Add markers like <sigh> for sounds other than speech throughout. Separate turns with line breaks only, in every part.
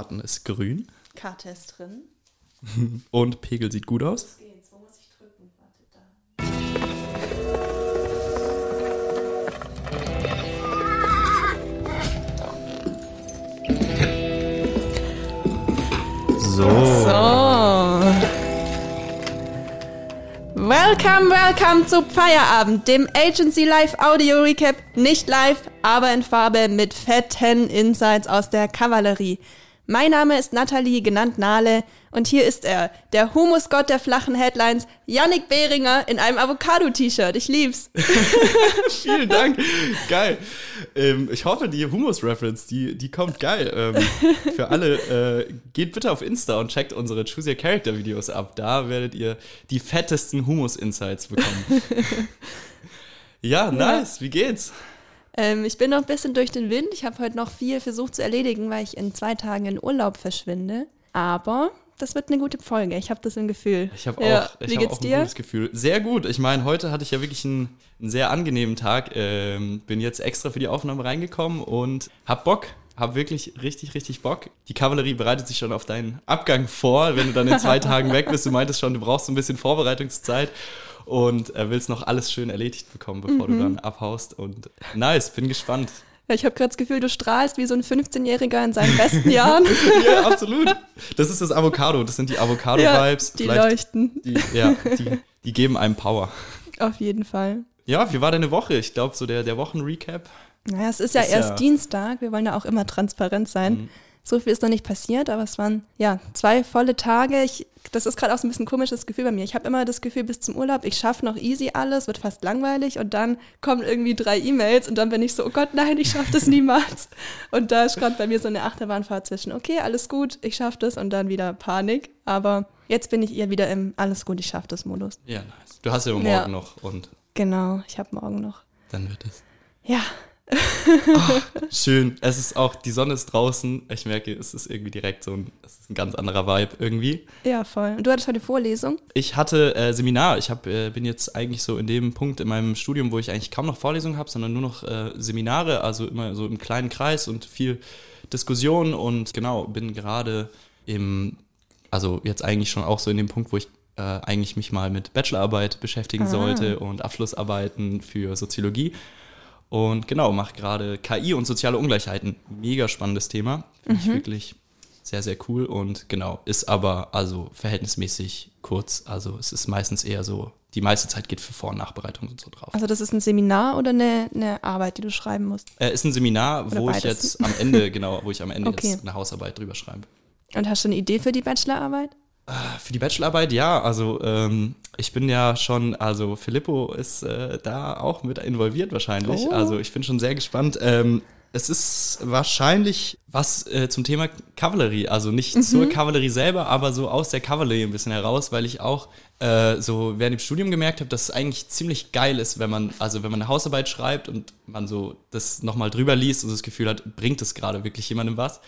Button ist grün.
Karte ist drin. <laughs>
Und Pegel sieht gut aus.
Geht's. Wo muss ich drücken? Warte, da.
So.
So. Welcome, welcome zu Feierabend, dem Agency Live Audio Recap. Nicht live, aber in Farbe mit fetten Insights aus der Kavallerie. Mein Name ist Nathalie, genannt Nale, und hier ist er, der Humusgott der flachen Headlines, Yannick Behringer in einem Avocado-T-Shirt. Ich lieb's. <laughs>
Vielen Dank. Geil. Ähm, ich hoffe, die Humus-Reference, die, die kommt geil. Ähm, für alle, äh, geht bitte auf Insta und checkt unsere Choose Your Character Videos ab. Da werdet ihr die fettesten Humus-Insights bekommen. <laughs> ja, nice. Wie geht's?
Ähm, ich bin noch ein bisschen durch den Wind. Ich habe heute noch viel versucht zu erledigen, weil ich in zwei Tagen in Urlaub verschwinde. Aber das wird eine gute Folge. Ich habe das im Gefühl.
Ich habe
Ja,
auch, ich
wie
hab
geht's
auch ein
dir?
gutes Gefühl. Sehr gut. Ich meine, heute hatte ich ja wirklich einen, einen sehr angenehmen Tag. Ähm, bin jetzt extra für die Aufnahme reingekommen und hab Bock. Hab wirklich richtig, richtig Bock. Die Kavallerie bereitet sich schon auf deinen Abgang vor, wenn du dann in zwei <laughs> Tagen weg bist. Du meintest schon, du brauchst so ein bisschen Vorbereitungszeit und äh, willst noch alles schön erledigt bekommen, bevor
Mhm.
du dann abhaust. Und nice, bin gespannt.
Ja, ich habe gerade das Gefühl, du strahlst wie so ein 15-Jähriger in seinen besten Jahren. <laughs>
ja, absolut. Das ist das Avocado. Das sind die Avocado-Vibes.
die
Vielleicht-
leuchten.
Die, ja, die, die geben einem Power.
Auf jeden Fall.
Ja, wie war deine Woche? Ich glaube, so der, der Wochenrecap.
Naja, es ist ja
Ist
erst
ja-
Dienstag. Wir wollen ja auch immer transparent sein.
Mhm.
So viel ist noch nicht passiert, aber es waren ja zwei volle Tage. Ich, das ist gerade auch so ein bisschen ein komisches Gefühl bei mir. Ich habe immer das Gefühl, bis zum Urlaub, ich schaffe noch easy alles, wird fast langweilig und dann kommen irgendwie drei E-Mails und dann bin ich so, oh Gott, nein, ich schaffe das niemals. <laughs> Und da ist gerade bei mir so eine Achterbahnfahrt zwischen, okay, alles gut, ich schaffe das und dann wieder Panik. Aber jetzt bin ich eher wieder im alles gut, ich schaffe das Modus.
Ja, nice. Du hast ja morgen
Ja.
noch und
Genau, ich habe morgen noch.
dann wird es.
Ja,
Schön. Es ist auch, die Sonne ist draußen. Ich merke, es ist irgendwie direkt so ein, es ist ein ganz anderer Vibe irgendwie.
ja, voll. Und du hattest heute Vorlesung?
Ich hatte äh, Seminar. Ich hab, äh, bin jetzt eigentlich so in dem Punkt in meinem Studium, wo ich eigentlich kaum noch Vorlesungen habe, sondern nur noch äh, Seminare, also immer so im kleinen Kreis und viel Diskussion und genau, bin gerade im, also jetzt eigentlich schon auch so in dem Punkt, wo ich äh, eigentlich mich mal mit Bachelorarbeit beschäftigen
Ah.
sollte und Abschlussarbeiten für Soziologie. Und genau, mache gerade KI und soziale Ungleichheiten. Mega spannendes Thema. Finde ich wirklich sehr, sehr cool und genau, ist aber also verhältnismäßig kurz. Also es ist meistens eher so, die meiste Zeit geht für Vor- und Nachbereitung und so drauf.
Also das ist ein Seminar oder eine, eine Arbeit, die du schreiben musst?
Äh, ist ein Seminar,
Oder
wo ich
beides.
jetzt am Ende, genau, wo ich am Ende <laughs>
Okay.
jetzt eine Hausarbeit drüber schreibe.
Und hast du eine Idee für die Bachelorarbeit?
Für die Bachelorarbeit, ja, also ähm, ich bin ja schon, also Filippo ist äh, da auch mit involviert wahrscheinlich.
Oh.
Also ich bin schon sehr gespannt. Ähm, es ist wahrscheinlich was äh, zum Thema Kavallerie, also nicht zur Kavallerie selber, aber so aus der Kavallerie ein bisschen heraus, weil ich auch äh, so während dem Studium gemerkt habe, dass es eigentlich ziemlich geil ist, wenn man, also wenn man eine Hausarbeit schreibt und man so das nochmal drüber liest und das Gefühl hat, bringt es gerade wirklich jemandem was.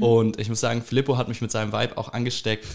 Und ich muss sagen, Filippo hat mich mit seinem Vibe auch angesteckt.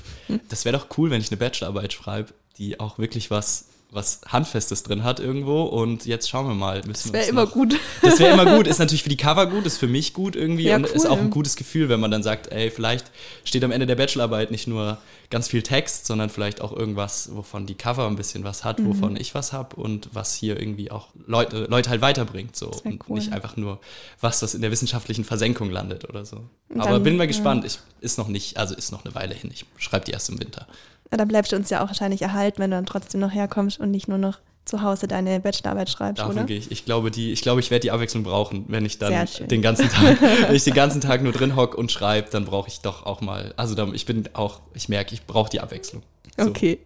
Das wäre doch cool, wenn ich eine Bachelorarbeit schreibe, die auch wirklich was, was Handfestes drin hat irgendwo. Und jetzt schauen wir mal.
Das wäre immer gut.
Das wäre immer gut, ist natürlich für die Cover gut, ist für mich gut irgendwie
Ja,
und ist
cool.
auch ein gutes Gefühl, wenn man dann sagt, ey, vielleicht steht am Ende der Bachelorarbeit nicht nur ganz viel Text, sondern vielleicht auch irgendwas, wovon die Cover ein bisschen was hat,
Mhm.
wovon ich was habe und was hier irgendwie auch Leute, Leute halt weiterbringt so und
cool.
nicht einfach nur was, was in der wissenschaftlichen Versenkung landet oder so.
Und
Aber
dann,
bin mal
ja.
gespannt, ich, ist noch nicht, also ist noch eine Weile hin, ich schreibe die erst im Winter.
Ja, dann bleibst du uns ja auch wahrscheinlich erhalten, wenn du dann trotzdem noch herkommst und nicht nur noch zu Hause deine Bachelorarbeit schreibst,
Davon
oder?
gehe ich. Ich glaube, die, ich glaube, ich werde die Abwechslung brauchen, wenn ich dann den ganzen Tag, <laughs> wenn ich den ganzen Tag nur drin hock und schreibe, dann brauche ich doch auch mal. Also dann, ich bin auch, ich merke, ich brauche die Abwechslung. So.
Okay.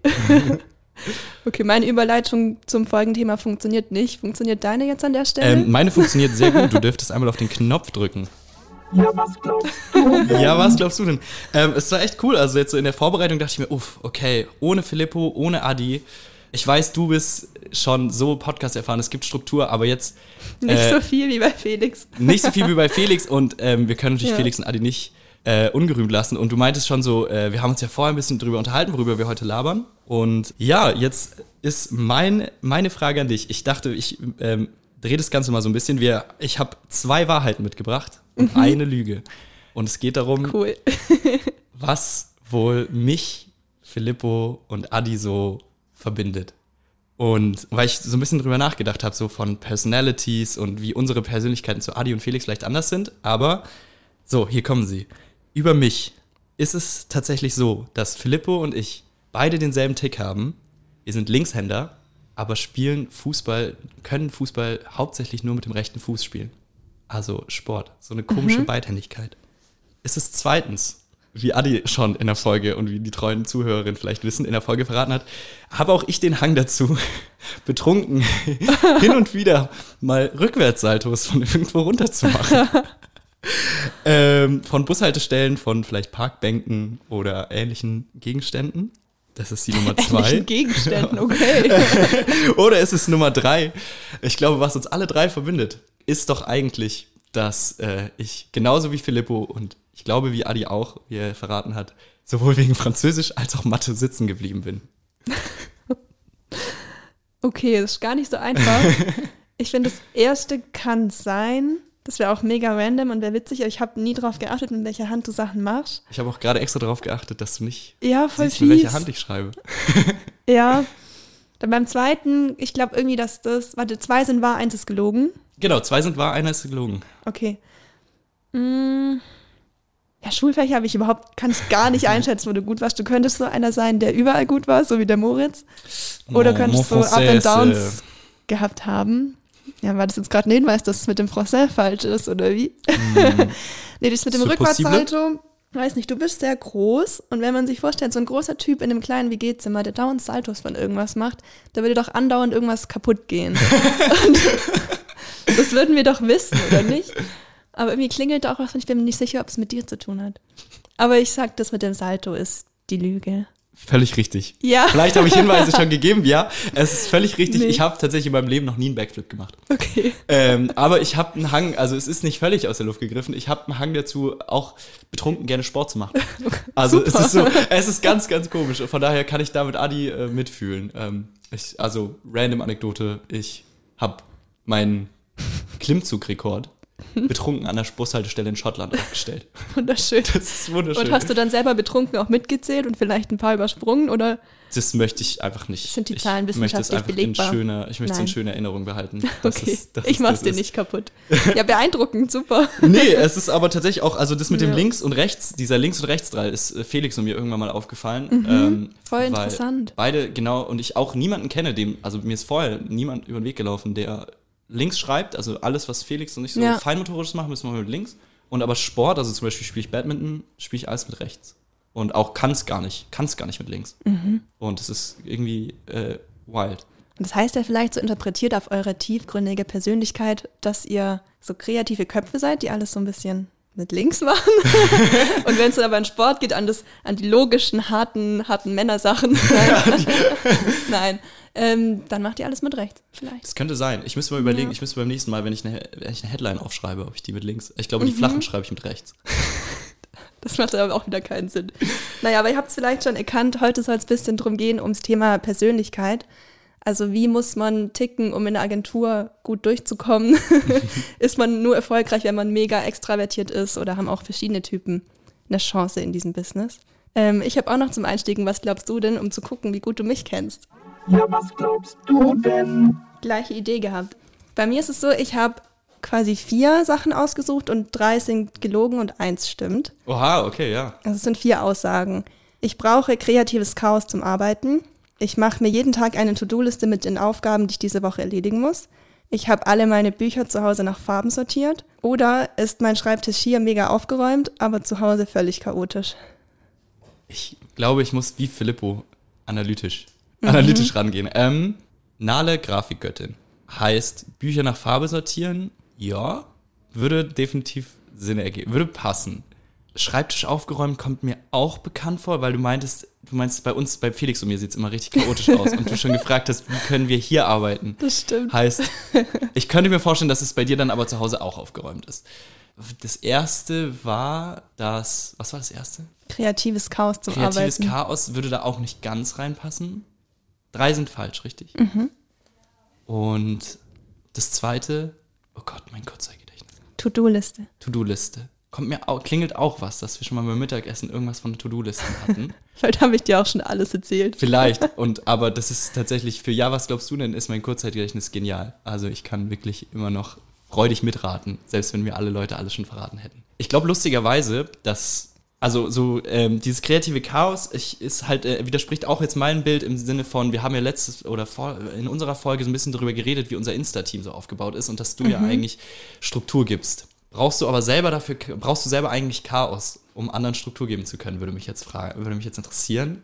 <laughs> okay, meine Überleitung zum Folgenthema funktioniert nicht. Funktioniert deine jetzt an der Stelle?
Ähm, meine funktioniert sehr gut. Du <laughs> dürftest einmal auf den Knopf drücken.
Ja, was glaubst du?
Ja, was glaubst du denn? Ähm, es war echt cool. Also jetzt so in der Vorbereitung dachte ich mir, uff, okay, ohne Filippo, ohne Adi. Ich weiß, du bist schon so Podcast erfahren, es gibt Struktur, aber jetzt
nicht
äh,
so viel wie bei Felix.
nicht so viel wie bei Felix und ähm, wir können natürlich
Ja.
Felix und Adi nicht äh, ungerühmt lassen. Und du meintest schon so, äh, wir haben uns ja vorher ein bisschen drüber unterhalten, worüber wir heute labern. Und ja, jetzt ist mein, meine Frage an dich. Ich dachte, ich ähm, drehe das Ganze mal so ein bisschen. Wir, ich habe zwei Wahrheiten mitgebracht und eine Lüge. Und es geht darum,
Cool. <laughs>
was wohl mich, Filippo und Adi so verbindet. Und weil ich so ein bisschen drüber nachgedacht habe, so von Personalities und wie unsere Persönlichkeiten zu Adi und Felix vielleicht anders sind. Aber so, hier kommen sie. Über mich ist es tatsächlich so, dass Filippo und ich beide denselben Tick haben. Wir sind Linkshänder, aber spielen Fußball, können Fußball hauptsächlich nur mit dem rechten Fuß spielen. Also Sport, so eine komische Beidhändigkeit. Es ist zweitens, wie Adi schon in der Folge und wie die treuen Zuhörerinnen vielleicht wissen, in der Folge verraten hat, habe auch ich den Hang dazu, <laughs> betrunken <laughs> hin und wieder mal Rückwärtssaltos von irgendwo runter zu machen. <laughs> ähm, von Bushaltestellen, von vielleicht Parkbänken oder ähnlichen Gegenständen. Das ist die Nummer zwei.
Gegenständen, <laughs> okay.
Oder ist es Nummer drei? Ich glaube, was uns alle drei verbindet, ist doch eigentlich, dass äh, ich genauso wie Filippo und ich glaube wie Adi auch, wie er verraten hat, sowohl wegen Französisch als auch Mathe sitzen geblieben bin. <laughs>
Okay, das ist gar nicht so einfach. Ich finde, das erste kann sein. Das wäre auch mega random und wäre witzig, aber ich habe nie drauf geachtet, mit welcher Hand du Sachen machst.
Ich habe auch gerade extra darauf geachtet, dass du nicht
Ja, voll
siehst, mit welcher
fies.
Hand ich schreibe. <laughs>
Ja. Dann beim zweiten, ich glaube irgendwie, dass das, warte, zwei sind wahr, eins ist gelogen.
Genau, zwei sind wahr, einer ist gelogen.
Okay. Mm. Ja, Schulfächer habe ich überhaupt, kann ich gar nicht <laughs> einschätzen, wo du gut warst. Du könntest so einer sein, der überall gut war, so wie der Moritz. Oder
Oh,
könntest so
mon
Up and Downs gehabt haben. Ja, war das jetzt gerade ein Hinweis, dass es mit dem Français falsch ist, oder wie? <laughs> nee, das mit dem
C'est
Rückwärtssalto, weiß nicht, du bist sehr groß und wenn man sich vorstellt, so ein großer Typ in einem kleinen WG-Zimmer, der dauernd Saltos von irgendwas macht, da würde doch andauernd irgendwas kaputt gehen. <laughs> <laughs> das würden wir doch wissen, oder nicht? Aber irgendwie klingelt da auch was und ich bin mir nicht sicher, ob es mit dir zu tun hat. Aber ich sag, das mit dem Salto ist die Lüge.
Völlig richtig.
Ja.
Vielleicht habe ich Hinweise schon <laughs> gegeben, ja. Es ist völlig richtig.
Nee.
Ich habe tatsächlich in meinem Leben noch nie einen Backflip gemacht.
Okay.
Ähm, aber ich habe einen Hang, also es ist nicht völlig aus der Luft gegriffen, ich habe einen Hang dazu, auch betrunken gerne Sport zu machen. <laughs> Also es ist so, <laughs> es ist ganz, ganz komisch. Von daher kann ich da mit Adi äh, mitfühlen. Ähm, ich, also, random Anekdote, ich habe meinen Klimmzugrekord betrunken an der Bushaltestelle in Schottland aufgestellt. <laughs>
Wunderschön.
Das ist wunderschön.
Und hast du dann selber betrunken auch mitgezählt und vielleicht ein paar übersprungen oder?
das möchte ich einfach nicht.
Sind die Zahlen
ich
wissenschaftlich
einfach
belegbar?
Schöner, ich möchte es in schöner Erinnerung behalten. <laughs>
Okay,
ist-
ich mach's dir
ist-
nicht kaputt. <laughs> Ja, beeindruckend, super.
Nee, es ist aber tatsächlich auch, also das mit dem
Ja.
Links und Rechts, dieser Links- und Rechtsdrall ist äh, Felix und mir irgendwann mal aufgefallen. ähm,
Mhm. voll
weil
interessant.
Beide, genau, und ich auch niemanden kenne, dem, also mir ist vorher niemand über den Weg gelaufen, der links schreibt, also alles, was Felix und ich so
Ja.
feinmotorisch machen, müssen wir mit links. Und aber Sport, also zum Beispiel spiele ich Badminton, spiele ich alles mit rechts. Und auch kann es gar nicht, kann es gar nicht mit links.
Mhm.
Und es ist irgendwie äh, wild.
Und das heißt ja vielleicht so interpretiert auf eure tiefgründige Persönlichkeit, dass ihr so kreative Köpfe seid, die alles so ein bisschen mit links machen. <laughs> Und wenn es aber in Sport geht, an, das, an die logischen, harten, harten Männersachen, <laughs> nein, <laughs> nein ähm, dann macht ihr alles mit rechts, vielleicht.
Das könnte sein. Ich müsste mal überlegen,
Ja.
ich müsste beim nächsten Mal, wenn ich, eine, wenn ich eine Headline aufschreibe, ob ich die mit links. Ich glaube, die
Mhm.
flachen schreibe ich mit rechts.
Das macht aber auch wieder keinen Sinn. Naja, aber ihr habt es vielleicht schon erkannt, heute soll es ein bisschen drum gehen, ums Thema Persönlichkeit. Also wie muss man ticken, um in der Agentur gut durchzukommen? <laughs> ist man nur erfolgreich, wenn man mega extravertiert ist oder haben auch verschiedene Typen eine Chance in diesem Business? Ähm, ich habe auch noch zum Einstiegen, was glaubst du denn, um zu gucken, wie gut du mich kennst?
Ja, was glaubst du denn?
Gleiche Idee gehabt. Bei mir ist es so, ich habe quasi vier Sachen ausgesucht und drei sind gelogen und eins stimmt.
Oha, okay, ja.
Also es sind vier Aussagen. Ich brauche kreatives Chaos zum Arbeiten. Ich mache mir jeden Tag eine To-Do-Liste mit den Aufgaben, die ich diese Woche erledigen muss. Ich habe alle meine Bücher zu Hause nach Farben sortiert. Oder ist mein Schreibtisch hier mega aufgeräumt, aber zu Hause völlig chaotisch.
Ich glaube, ich muss wie Filippo analytisch,
Mhm.
analytisch rangehen. Ähm, Nale Grafikgöttin heißt Bücher nach Farbe sortieren. Ja, würde definitiv Sinn ergeben, würde passen. Schreibtisch aufgeräumt kommt mir auch bekannt vor, weil du meintest, du meinst, bei uns, bei Felix und mir sieht es immer richtig chaotisch aus und du schon gefragt hast, wie können wir hier arbeiten?
Das stimmt.
Heißt, ich könnte mir vorstellen, dass es bei dir dann aber zu Hause auch aufgeräumt ist. Das erste war das, was war das erste?
Kreatives Chaos zum
Kreatives
Arbeiten.
Chaos würde da auch nicht ganz reinpassen. Drei sind falsch, richtig?
Mhm.
Und das zweite, oh Gott, mein Kurzzeitgedächtnis.
To-Do-Liste.
To-Do-Liste. Kommt mir auch, klingelt auch was, dass wir schon mal beim Mittagessen irgendwas von der To-Do-Liste hatten. <laughs>
Vielleicht habe ich dir auch schon alles erzählt.
Vielleicht. <laughs> Und aber das ist tatsächlich für ja, was glaubst du denn, ist mein Kurzzeitgedächtnis genial. Also ich kann wirklich immer noch freudig mitraten, selbst wenn mir alle Leute alles schon verraten hätten. Ich glaube lustigerweise, dass also so ähm, dieses kreative Chaos ich, ist halt äh, widerspricht auch jetzt meinem Bild im Sinne von wir haben ja letztes oder vor, in unserer Folge so ein bisschen darüber geredet, wie unser Insta-Team so aufgebaut ist und dass du ja eigentlich Struktur gibst. Brauchst du aber selber dafür brauchst du selber eigentlich Chaos, um anderen Struktur geben zu können, würde mich jetzt fragen, würde mich jetzt interessieren.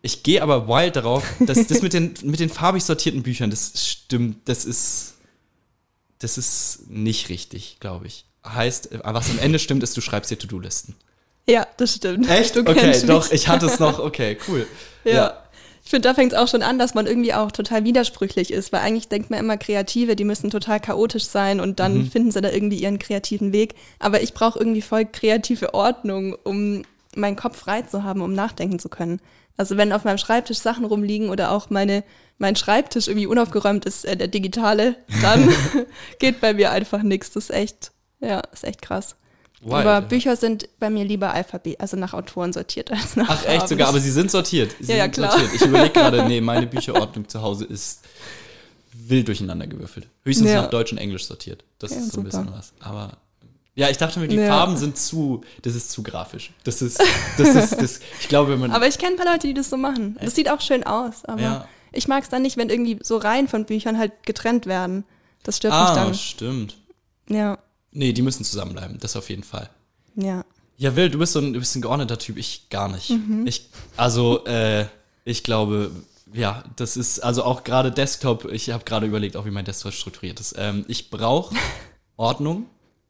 Ich gehe aber wild darauf, dass <laughs> das mit den mit den farbig sortierten Büchern, das stimmt, das ist das ist nicht richtig, glaube ich. Heißt, was am Ende stimmt, ist, du schreibst dir To-Do-Listen.
Ja, das stimmt.
Echt? Okay,
mich.
doch, ich hatte es noch. Okay, cool. <laughs>
Ja. Ich finde, da fängt es auch schon an, dass man irgendwie auch total widersprüchlich ist, weil eigentlich denkt man immer, Kreative, die müssen total chaotisch sein und dann
Mhm.
finden sie da irgendwie ihren kreativen Weg. Aber ich brauche irgendwie voll kreative Ordnung, um meinen Kopf frei zu haben, um nachdenken zu können. Also wenn auf meinem Schreibtisch Sachen rumliegen oder auch meine, mein Schreibtisch irgendwie unaufgeräumt ist, äh, der digitale, dann <laughs> <laughs> geht bei mir einfach nichts. Das ist echt, ja, ist echt krass.
Wild,
aber. Bücher sind bei mir lieber Alphabet, also nach Autoren sortiert als nach
Ach echt sogar, aber sie sind sortiert. Sie
Ja, ja, klar.
Sortiert. Ich überlege <laughs> gerade, nee, meine Bücherordnung zu Hause ist wild durcheinander gewürfelt. Höchstens
Ja.
nach Deutsch und Englisch sortiert. Das
Ja,
ist so ein
super.
bisschen was. Aber ja, ich dachte mir, die
Ja.
Farben sind zu, das ist zu grafisch. Das ist, das ist, das, ich glaube, wenn man,
Aber ich kenne ein paar Leute, die das so machen. Das sieht auch schön aus, aber
Ja.
ich mag es dann nicht, wenn irgendwie so Reihen von Büchern halt getrennt werden. Das stört mich
ah,
dann.
stimmt.
Ja,
Nee, die müssen zusammenbleiben, das auf jeden Fall.
ja.
Ja, Will, du bist so ein, du bist ein geordneter Typ, ich gar nicht.
Mhm.
Ich, also, äh, ich glaube, ja, das ist, also auch gerade Desktop, ich habe gerade überlegt, auch wie mein Desktop strukturiert ist. Ähm, ich brauche <laughs> Ordnung,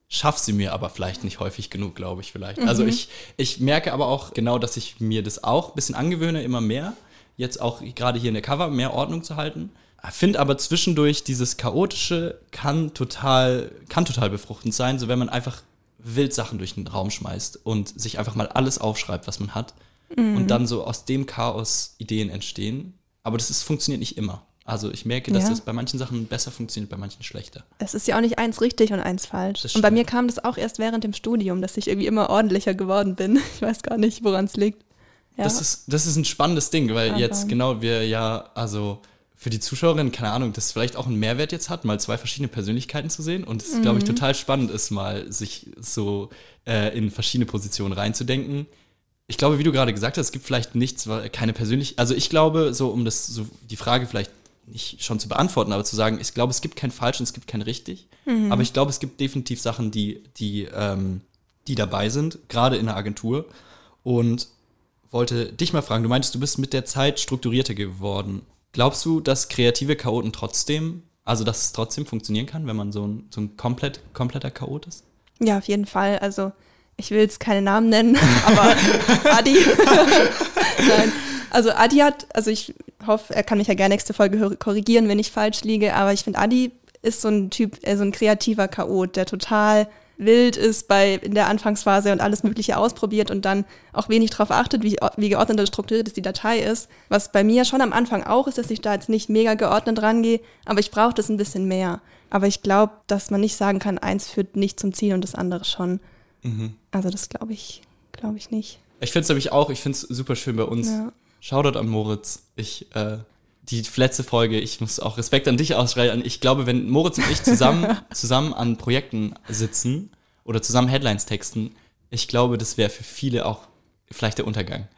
schaff sie mir aber vielleicht nicht häufig genug, glaube ich vielleicht. Also ich, ich merke aber auch genau, dass ich mir das auch ein bisschen angewöhne, immer mehr, jetzt auch gerade hier in der Cover, mehr Ordnung zu halten. Finde aber zwischendurch dieses Chaotische kann total, kann total befruchtend sein, so wenn man einfach wild Sachen durch den Raum schmeißt und sich einfach mal alles aufschreibt, was man hat. Und dann so aus dem Chaos Ideen entstehen. Aber das ist, funktioniert nicht immer. Also ich merke, dass
Ja.
das bei manchen Sachen besser funktioniert, bei manchen schlechter.
Es ist ja auch nicht eins richtig und eins falsch. Und bei mir kam das auch erst während dem Studium, dass ich irgendwie immer ordentlicher geworden bin. <laughs> Ich weiß gar nicht, woran es liegt. Ja.
Das, ist, das ist ein spannendes Ding, weil
Aber-
jetzt genau wir ja, also für die Zuschauerinnen, keine Ahnung, das vielleicht auch einen Mehrwert jetzt hat, mal zwei verschiedene Persönlichkeiten zu sehen und es, glaube ich,
Mhm.
total spannend ist, mal sich so äh, in verschiedene Positionen reinzudenken. Ich glaube, wie du gerade gesagt hast, es gibt vielleicht nichts, keine persönlich, also ich glaube, so um das, so die Frage vielleicht nicht schon zu beantworten, aber zu sagen, ich glaube, es gibt kein falsch und es gibt kein richtig, aber ich glaube, es gibt definitiv Sachen, die, die, ähm, die dabei sind, gerade in der Agentur und wollte dich mal fragen, du meintest, du bist mit der Zeit strukturierter geworden. Glaubst du, dass kreative Chaoten trotzdem, also dass es trotzdem funktionieren kann, wenn man so ein, so ein komplett, kompletter Chaot ist?
Ja, auf jeden Fall. Also, ich will jetzt keine Namen nennen, <laughs> aber Adi. <laughs> Nein. Also, Adi hat, also ich hoffe, er kann mich ja gerne nächste Folge korrigieren, wenn ich falsch liege, aber ich finde, Adi ist so ein Typ, äh, so ein kreativer Chaot, der total wild ist bei in der Anfangsphase und alles Mögliche ausprobiert und dann auch wenig darauf achtet, wie, wie geordnet oder strukturiert es die Datei ist. Was bei mir schon am Anfang auch ist, dass ich da jetzt nicht mega geordnet rangehe, aber ich brauche das ein bisschen mehr. Aber ich glaube, dass man nicht sagen kann, eins führt nicht zum Ziel und das andere schon. Also das glaube ich, glaube ich nicht.
Ich finde es nämlich auch, ich finde es super schön bei uns.
Ja.
Shoutout an Moritz. Ich, äh, die letzte Folge, ich muss auch Respekt an dich ausschreien. Ich glaube, wenn Moritz und ich zusammen, <laughs> zusammen an Projekten sitzen oder zusammen Headlines texten, ich glaube, das wäre für viele auch vielleicht der Untergang.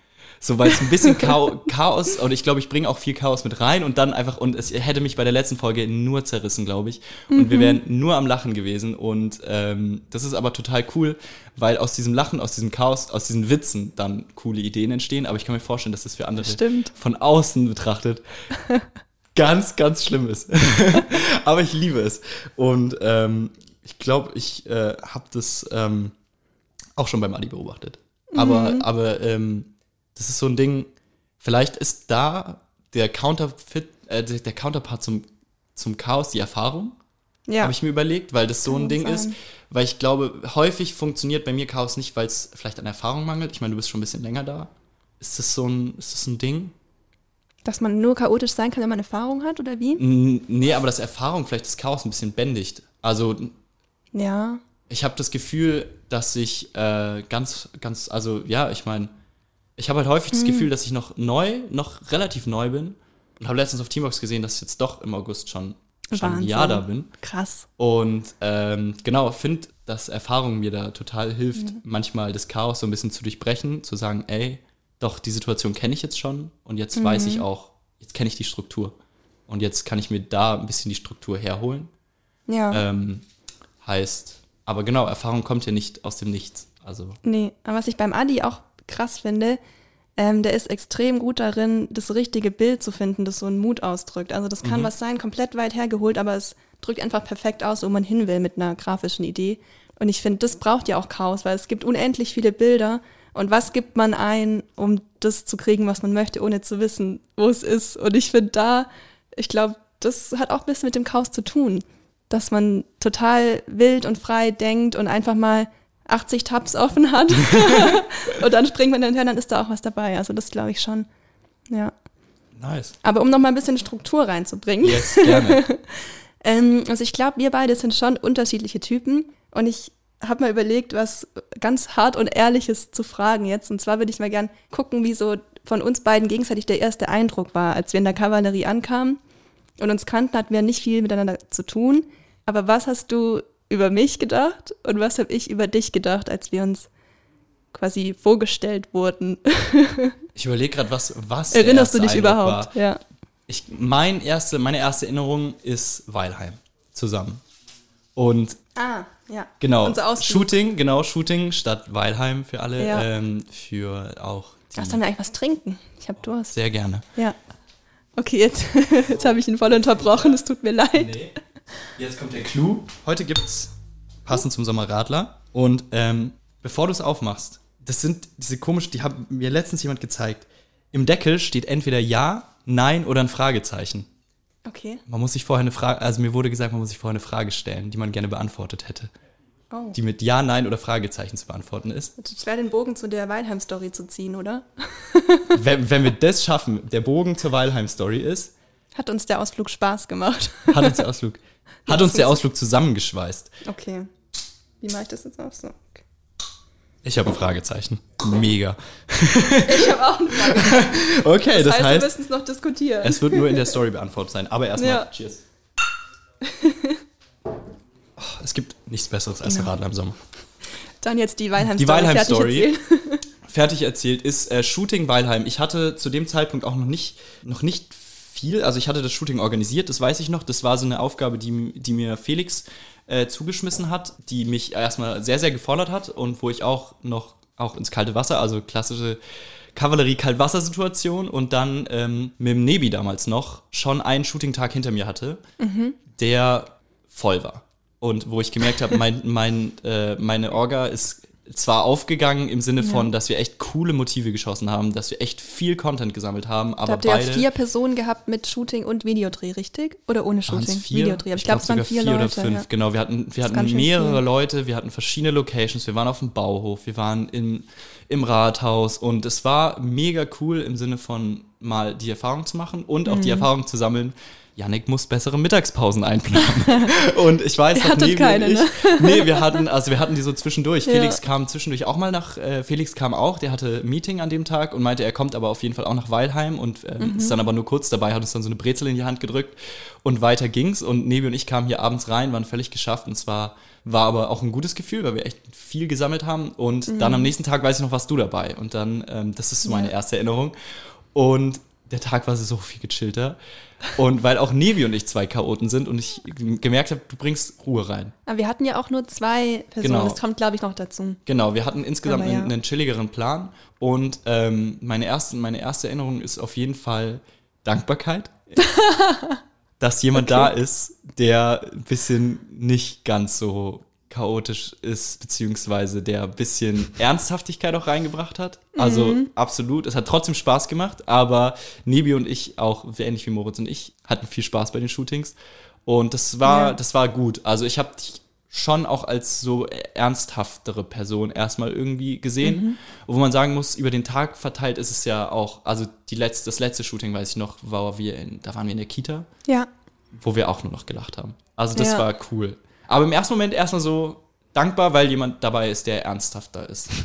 So, weil es ein bisschen Chao Chaos, und ich glaube, ich bringe auch viel Chaos mit rein und dann einfach, und es hätte mich bei der letzten Folge nur zerrissen, glaube ich. Und wir wären nur am Lachen gewesen. Und ähm, das ist aber total cool, weil aus diesem Lachen, aus diesem Chaos, aus diesen Witzen dann coole Ideen entstehen. Aber ich kann mir vorstellen, dass das für andere
Stimmt.
von außen betrachtet <laughs> ganz, ganz schlimm ist. <laughs> aber ich liebe es. Und ähm, ich glaube, ich äh, habe das ähm, auch schon beim Adi beobachtet. Aber, aber ähm, das ist so ein Ding, vielleicht ist da der Counterfit, äh, der Counterpart zum, zum Chaos die Erfahrung,
Ja.
habe ich mir überlegt, weil das so ein Ding
sein.
ist. Weil ich glaube, häufig funktioniert bei mir Chaos nicht, weil es vielleicht an Erfahrung mangelt. Ich meine, du bist schon ein bisschen länger da. Ist das so ein, ist das ein Ding?
Dass man nur chaotisch sein kann, wenn man Erfahrung hat, oder wie?
N- Nee, aber dass Erfahrung vielleicht das Chaos ein bisschen bändigt. Also
Ja.
ich habe das Gefühl, dass ich äh, ganz, ganz, also ja, ich meine, ich habe halt häufig das Gefühl, dass ich noch neu, noch relativ neu bin. Und habe letztens auf Teambox gesehen, dass ich jetzt doch im August schon, schon ein. Jahr da bin.
Krass.
Und ähm, genau, finde, dass Erfahrung mir da total hilft, manchmal das Chaos so ein bisschen zu durchbrechen, zu sagen, ey, doch, die Situation kenne ich jetzt schon und jetzt weiß ich auch, jetzt kenne ich die Struktur. Und jetzt kann ich mir da ein bisschen die Struktur herholen.
Ja.
Ähm, heißt, aber genau, Erfahrung kommt ja nicht aus dem Nichts. Also,
Nee, aber was ich beim Adi auch krass finde, ähm, der ist extrem gut darin, das richtige Bild zu finden, das so einen Mut ausdrückt. Also das kann was sein, komplett weit hergeholt, aber es drückt einfach perfekt aus, wo man hin will mit einer grafischen Idee. Und ich finde, das braucht ja auch Chaos, weil es gibt unendlich viele Bilder. Und was gibt man ein, um das zu kriegen, was man möchte, ohne zu wissen, wo es ist? Und ich finde da, ich glaube, das hat auch ein bisschen mit dem Chaos zu tun, dass man total wild und frei denkt und einfach mal 80 Tabs offen hat <laughs> <laughs> und dann springt man dann her, dann ist da auch was dabei. Also das glaube ich schon. Ja.
nice.
Aber um noch mal ein bisschen Struktur reinzubringen.
Yes, gerne. <laughs>
Ähm, also ich glaube, wir beide sind schon unterschiedliche Typen und ich habe mal überlegt, was ganz hart und ehrliches zu fragen jetzt. Und zwar würde ich mal gern gucken, wie so von uns beiden gegenseitig der erste Eindruck war, als wir in der Kavallerie ankamen und uns kannten, hatten wir nicht viel miteinander zu tun. Aber was hast du über mich gedacht und was habe ich über dich gedacht, als wir uns quasi vorgestellt wurden? <laughs>
Ich überlege gerade, was, was
Erinnerst du dich
Eindruck
überhaupt?
War.
Ja.
Ich, mein erste, meine erste Erinnerung ist Weilheim zusammen. Und
Ah, ja.
genau. Shooting, genau, Shooting statt Weilheim für alle,
Ja.
ähm, für auch
Ach, sollen wir eigentlich was trinken? Ich habe Durst.
sehr gerne.
Ja. Okay, jetzt, <laughs> jetzt habe ich ihn voll unterbrochen, es tut mir leid.
Nee. Jetzt kommt der Clou. Heute gibt's passend zum Sommerradler. Und ähm, bevor du es aufmachst, das sind diese komischen, die hat mir letztens jemand gezeigt. Im Deckel steht entweder Ja, Nein oder ein Fragezeichen.
Okay.
Man muss sich vorher eine Frage, also mir wurde gesagt, man muss sich vorher eine Frage stellen, die man gerne beantwortet hätte.
Oh.
Die mit Ja, Nein oder Fragezeichen zu beantworten ist.
Es ist schwer, den Bogen zu der Weilheim-Story zu ziehen, oder? <laughs>
wenn, wenn wir das schaffen, der Bogen zur Weilheim-Story ist,
Hat uns der Ausflug Spaß gemacht.
hat uns der Ausflug, hat uns der Ausflug zusammengeschweißt.
Okay. Wie mache ich das jetzt auch so? Okay.
Ich habe ein Fragezeichen. Mega. <laughs>
Ich habe auch eine Frage.
Okay, das,
Das heißt, wir
heißt,
müssen es noch diskutieren.
es wird nur in der Story <laughs> beantwortet sein. Aber erstmal,
Ja.
cheers. Oh, es gibt nichts Besseres als
Genau.
Radler im Sommer.
Dann jetzt die Weilheim-Story.
Die Weilheim-Story.
fertig
fertig erzählt, ist äh, Shooting Weilheim. Ich hatte zu dem Zeitpunkt auch noch nicht, noch nicht viel, also ich hatte das Shooting organisiert, das weiß ich noch. Das war so eine Aufgabe, die, die mir Felix äh, zugeschmissen hat, die mich erstmal sehr, sehr gefordert hat und wo ich auch noch auch ins kalte Wasser, also klassische Kavallerie-Kaltwasser-Situation und dann ähm, mit dem Nebi damals noch schon einen Shooting-Tag hinter mir hatte, der voll war. Und wo ich gemerkt habe, mein, mein, äh, meine Orga ist zwar aufgegangen im Sinne von, dass wir echt coole Motive geschossen haben, dass wir echt viel Content gesammelt haben,
Da
aber
habt ihr ja
beide
vier Personen gehabt mit Shooting und Videodreh, richtig? Oder ohne Shooting?
vier,
Videodreh. Aber ich glaube, es waren vier,
vier
Leute.
oder fünf.
Ja.
Genau, wir hatten, wir hatten mehrere. Leute, wir hatten verschiedene Locations, wir waren auf dem Bauhof, wir waren im, im Rathaus und es war mega cool im Sinne von mal die Erfahrung zu machen und auch die
Mhm.
Erfahrung zu sammeln. Yannick muss bessere Mittagspausen einplanen. <laughs> und ich weiß
Ihr hattet
Nevi
keine,
ich,
ne? <laughs>
nee, wir hatten, also wir hatten die so zwischendurch.
Ja.
Felix kam zwischendurch auch mal nach, äh, Felix kam auch, der hatte ein Meeting an dem Tag und meinte, er kommt aber auf jeden Fall auch nach Weilheim und äh,
Mhm.
ist dann aber nur kurz dabei, hat uns dann so eine Brezel in die Hand gedrückt und weiter ging's und Nebi und ich kamen hier abends rein, waren völlig geschafft und zwar war aber auch ein gutes Gefühl, weil wir echt viel gesammelt haben und dann am nächsten Tag weiß ich noch, warst du dabei und dann, ähm, das ist so meine
Mhm. Ja.
erste Erinnerung und der Tag war so viel gechillter und weil auch Nebi und ich zwei Chaoten sind und ich gemerkt habe, du bringst Ruhe rein.
Aber wir hatten ja auch nur zwei Personen.
Genau.
Das kommt, glaube ich, noch dazu.
Genau, wir hatten insgesamt
ja.
einen, einen chilligeren Plan und ähm, meine, erste, meine erste Erinnerung ist auf jeden Fall Dankbarkeit, <laughs> dass jemand da ist, der ein bisschen nicht ganz so chaotisch ist, beziehungsweise der ein bisschen Ernsthaftigkeit auch reingebracht hat. Also
Mhm.
absolut, es hat trotzdem Spaß gemacht, aber Nebi und ich, auch ähnlich wie Moritz und ich, hatten viel Spaß bei den Shootings. Und das war,
Ja.
das war gut. Also ich habe dich schon auch als so ernsthaftere Person erstmal irgendwie gesehen. Wo man sagen muss, über den Tag verteilt ist es ja auch, also die letzte, das letzte Shooting, weiß ich noch, war wir in, da waren wir in der Kita,
Ja.
wo wir auch nur noch gelacht haben. Also das
Ja.
war cool. Aber im ersten Moment erstmal so, dankbar, weil jemand dabei ist, der ernsthafter ist. <laughs>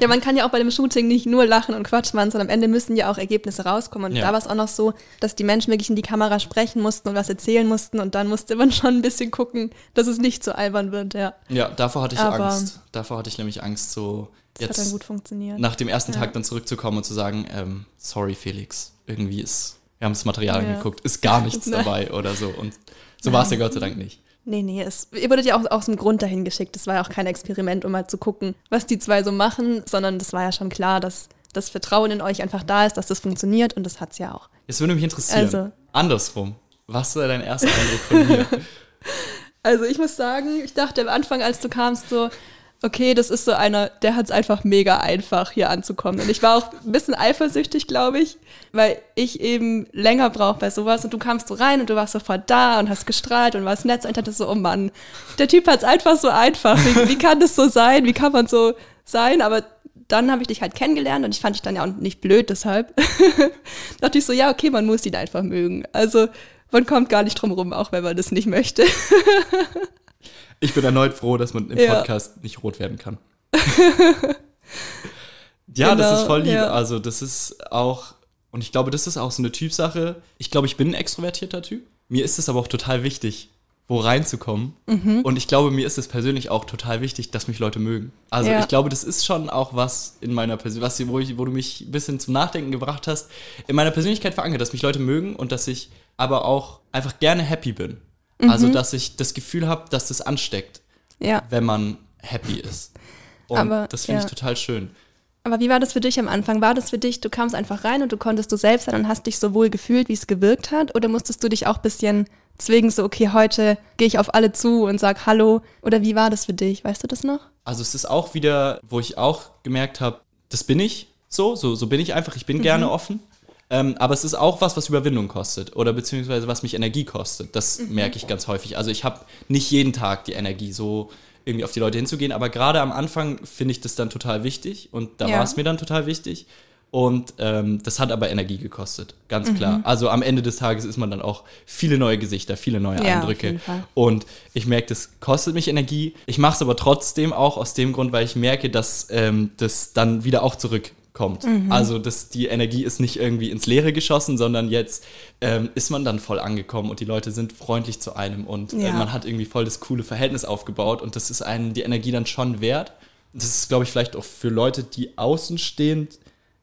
Ja, man kann ja auch bei dem Shooting nicht nur lachen und Quatsch machen, sondern am Ende müssen ja auch Ergebnisse rauskommen. Und
Ja.
da war es auch noch so, dass die Menschen wirklich in die Kamera sprechen mussten und was erzählen mussten. Und dann musste man schon ein bisschen gucken, dass es nicht so albern wird. Ja,
Ja, davor hatte ich
Aber-
Angst. Davor hatte ich nämlich Angst, so
das hat dann
jetzt
gut funktioniert.
nach dem ersten
Ja.
Tag dann zurückzukommen und zu sagen, ähm, sorry Felix, irgendwie ist, wir haben das Material
Ja.
angeguckt, ist gar nichts <laughs> dabei oder so. Und so war es ja Gott sei Dank nicht.
Nee, nee, es, ihr wurdet ja auch aus dem Grund dahin geschickt. Das war ja auch kein Experiment, um mal zu gucken, was die zwei so machen, sondern das war ja schon klar, dass das Vertrauen in euch einfach da ist, dass das funktioniert und das hat's ja auch.
Jetzt würde mich interessieren,
Also.
andersrum, was war dein erster Eindruck von mir? <laughs>
Also ich muss sagen, ich dachte am Anfang, als du kamst, so, okay, das ist so einer, der hat es einfach mega einfach, hier anzukommen. Und ich war auch ein bisschen eifersüchtig, glaube ich, weil ich eben länger brauche bei sowas. Und du kamst so rein und du warst sofort da und hast gestrahlt und warst nett. Und ich dachte so, oh Mann, der Typ hat es einfach so einfach. Wie, wie kann das so sein? Wie kann man so sein? Aber dann habe ich dich halt kennengelernt und ich fand dich dann ja auch nicht blöd, deshalb <laughs> dachte ich so, ja, okay, man muss ihn einfach mögen. Also man kommt gar nicht drum rum, auch wenn man das nicht möchte. <laughs>
Ich bin erneut froh, dass man im
Ja.
Podcast nicht rot werden kann. ja, das
Genau,
ist voll lieb.
ja.
Also, das ist auch, und ich glaube, das ist auch so eine Typsache. Ich glaube, ich bin ein extrovertierter Typ. Mir ist es aber auch total wichtig, wo reinzukommen.
Mhm.
Und ich glaube, mir ist es persönlich auch total wichtig, dass mich Leute mögen. Also,
Ja.
ich glaube, das ist schon auch was in meiner Persönlichkeit, wo, ich, wo du mich ein bisschen zum Nachdenken gebracht hast, in meiner Persönlichkeit verankert, dass mich Leute mögen und dass ich aber auch einfach gerne happy bin.
Mhm.
Also, dass ich das Gefühl habe, dass das ansteckt
Ja.
wenn man happy ist. Und
Aber,
das finde
ja.
ich total schön.
Aber wie war das für dich am Anfang? War das für dich, du kamst einfach rein und du konntest du selbst sein und hast dich so wohl gefühlt, wie es gewirkt hat? Oder musstest du dich auch ein bisschen zwingen, so, okay, heute gehe ich auf alle zu und sag Hallo? Oder wie war das für dich? Weißt du das noch?
Also es ist auch wieder, wo ich auch gemerkt habe, das bin ich so, so, so bin ich einfach, ich bin gerne offen. Ähm, aber es ist auch was, was Überwindung kostet oder beziehungsweise was mich Energie kostet. Das merke ich ganz häufig. Also ich habe nicht jeden Tag die Energie, so irgendwie auf die Leute hinzugehen, aber gerade am Anfang finde ich das dann total wichtig und da
Ja.
war es mir dann total wichtig. Und ähm, das hat aber Energie gekostet, ganz klar. Also am Ende des Tages ist man dann auch viele neue Gesichter, viele neue
Ja,
Eindrücke. Und ich merke, das kostet mich Energie. Ich mache es aber trotzdem auch aus dem Grund, weil ich merke, dass ähm, das dann wieder auch zurückkommt.
Mhm.
Also dass die Energie ist nicht irgendwie ins Leere geschossen, sondern jetzt ähm, ist man dann voll angekommen und die Leute sind freundlich zu einem und äh,
Ja.
man hat irgendwie voll das coole Verhältnis aufgebaut und das ist einem die Energie dann schon wert. Das ist, glaube ich, vielleicht auch für Leute, die außenstehend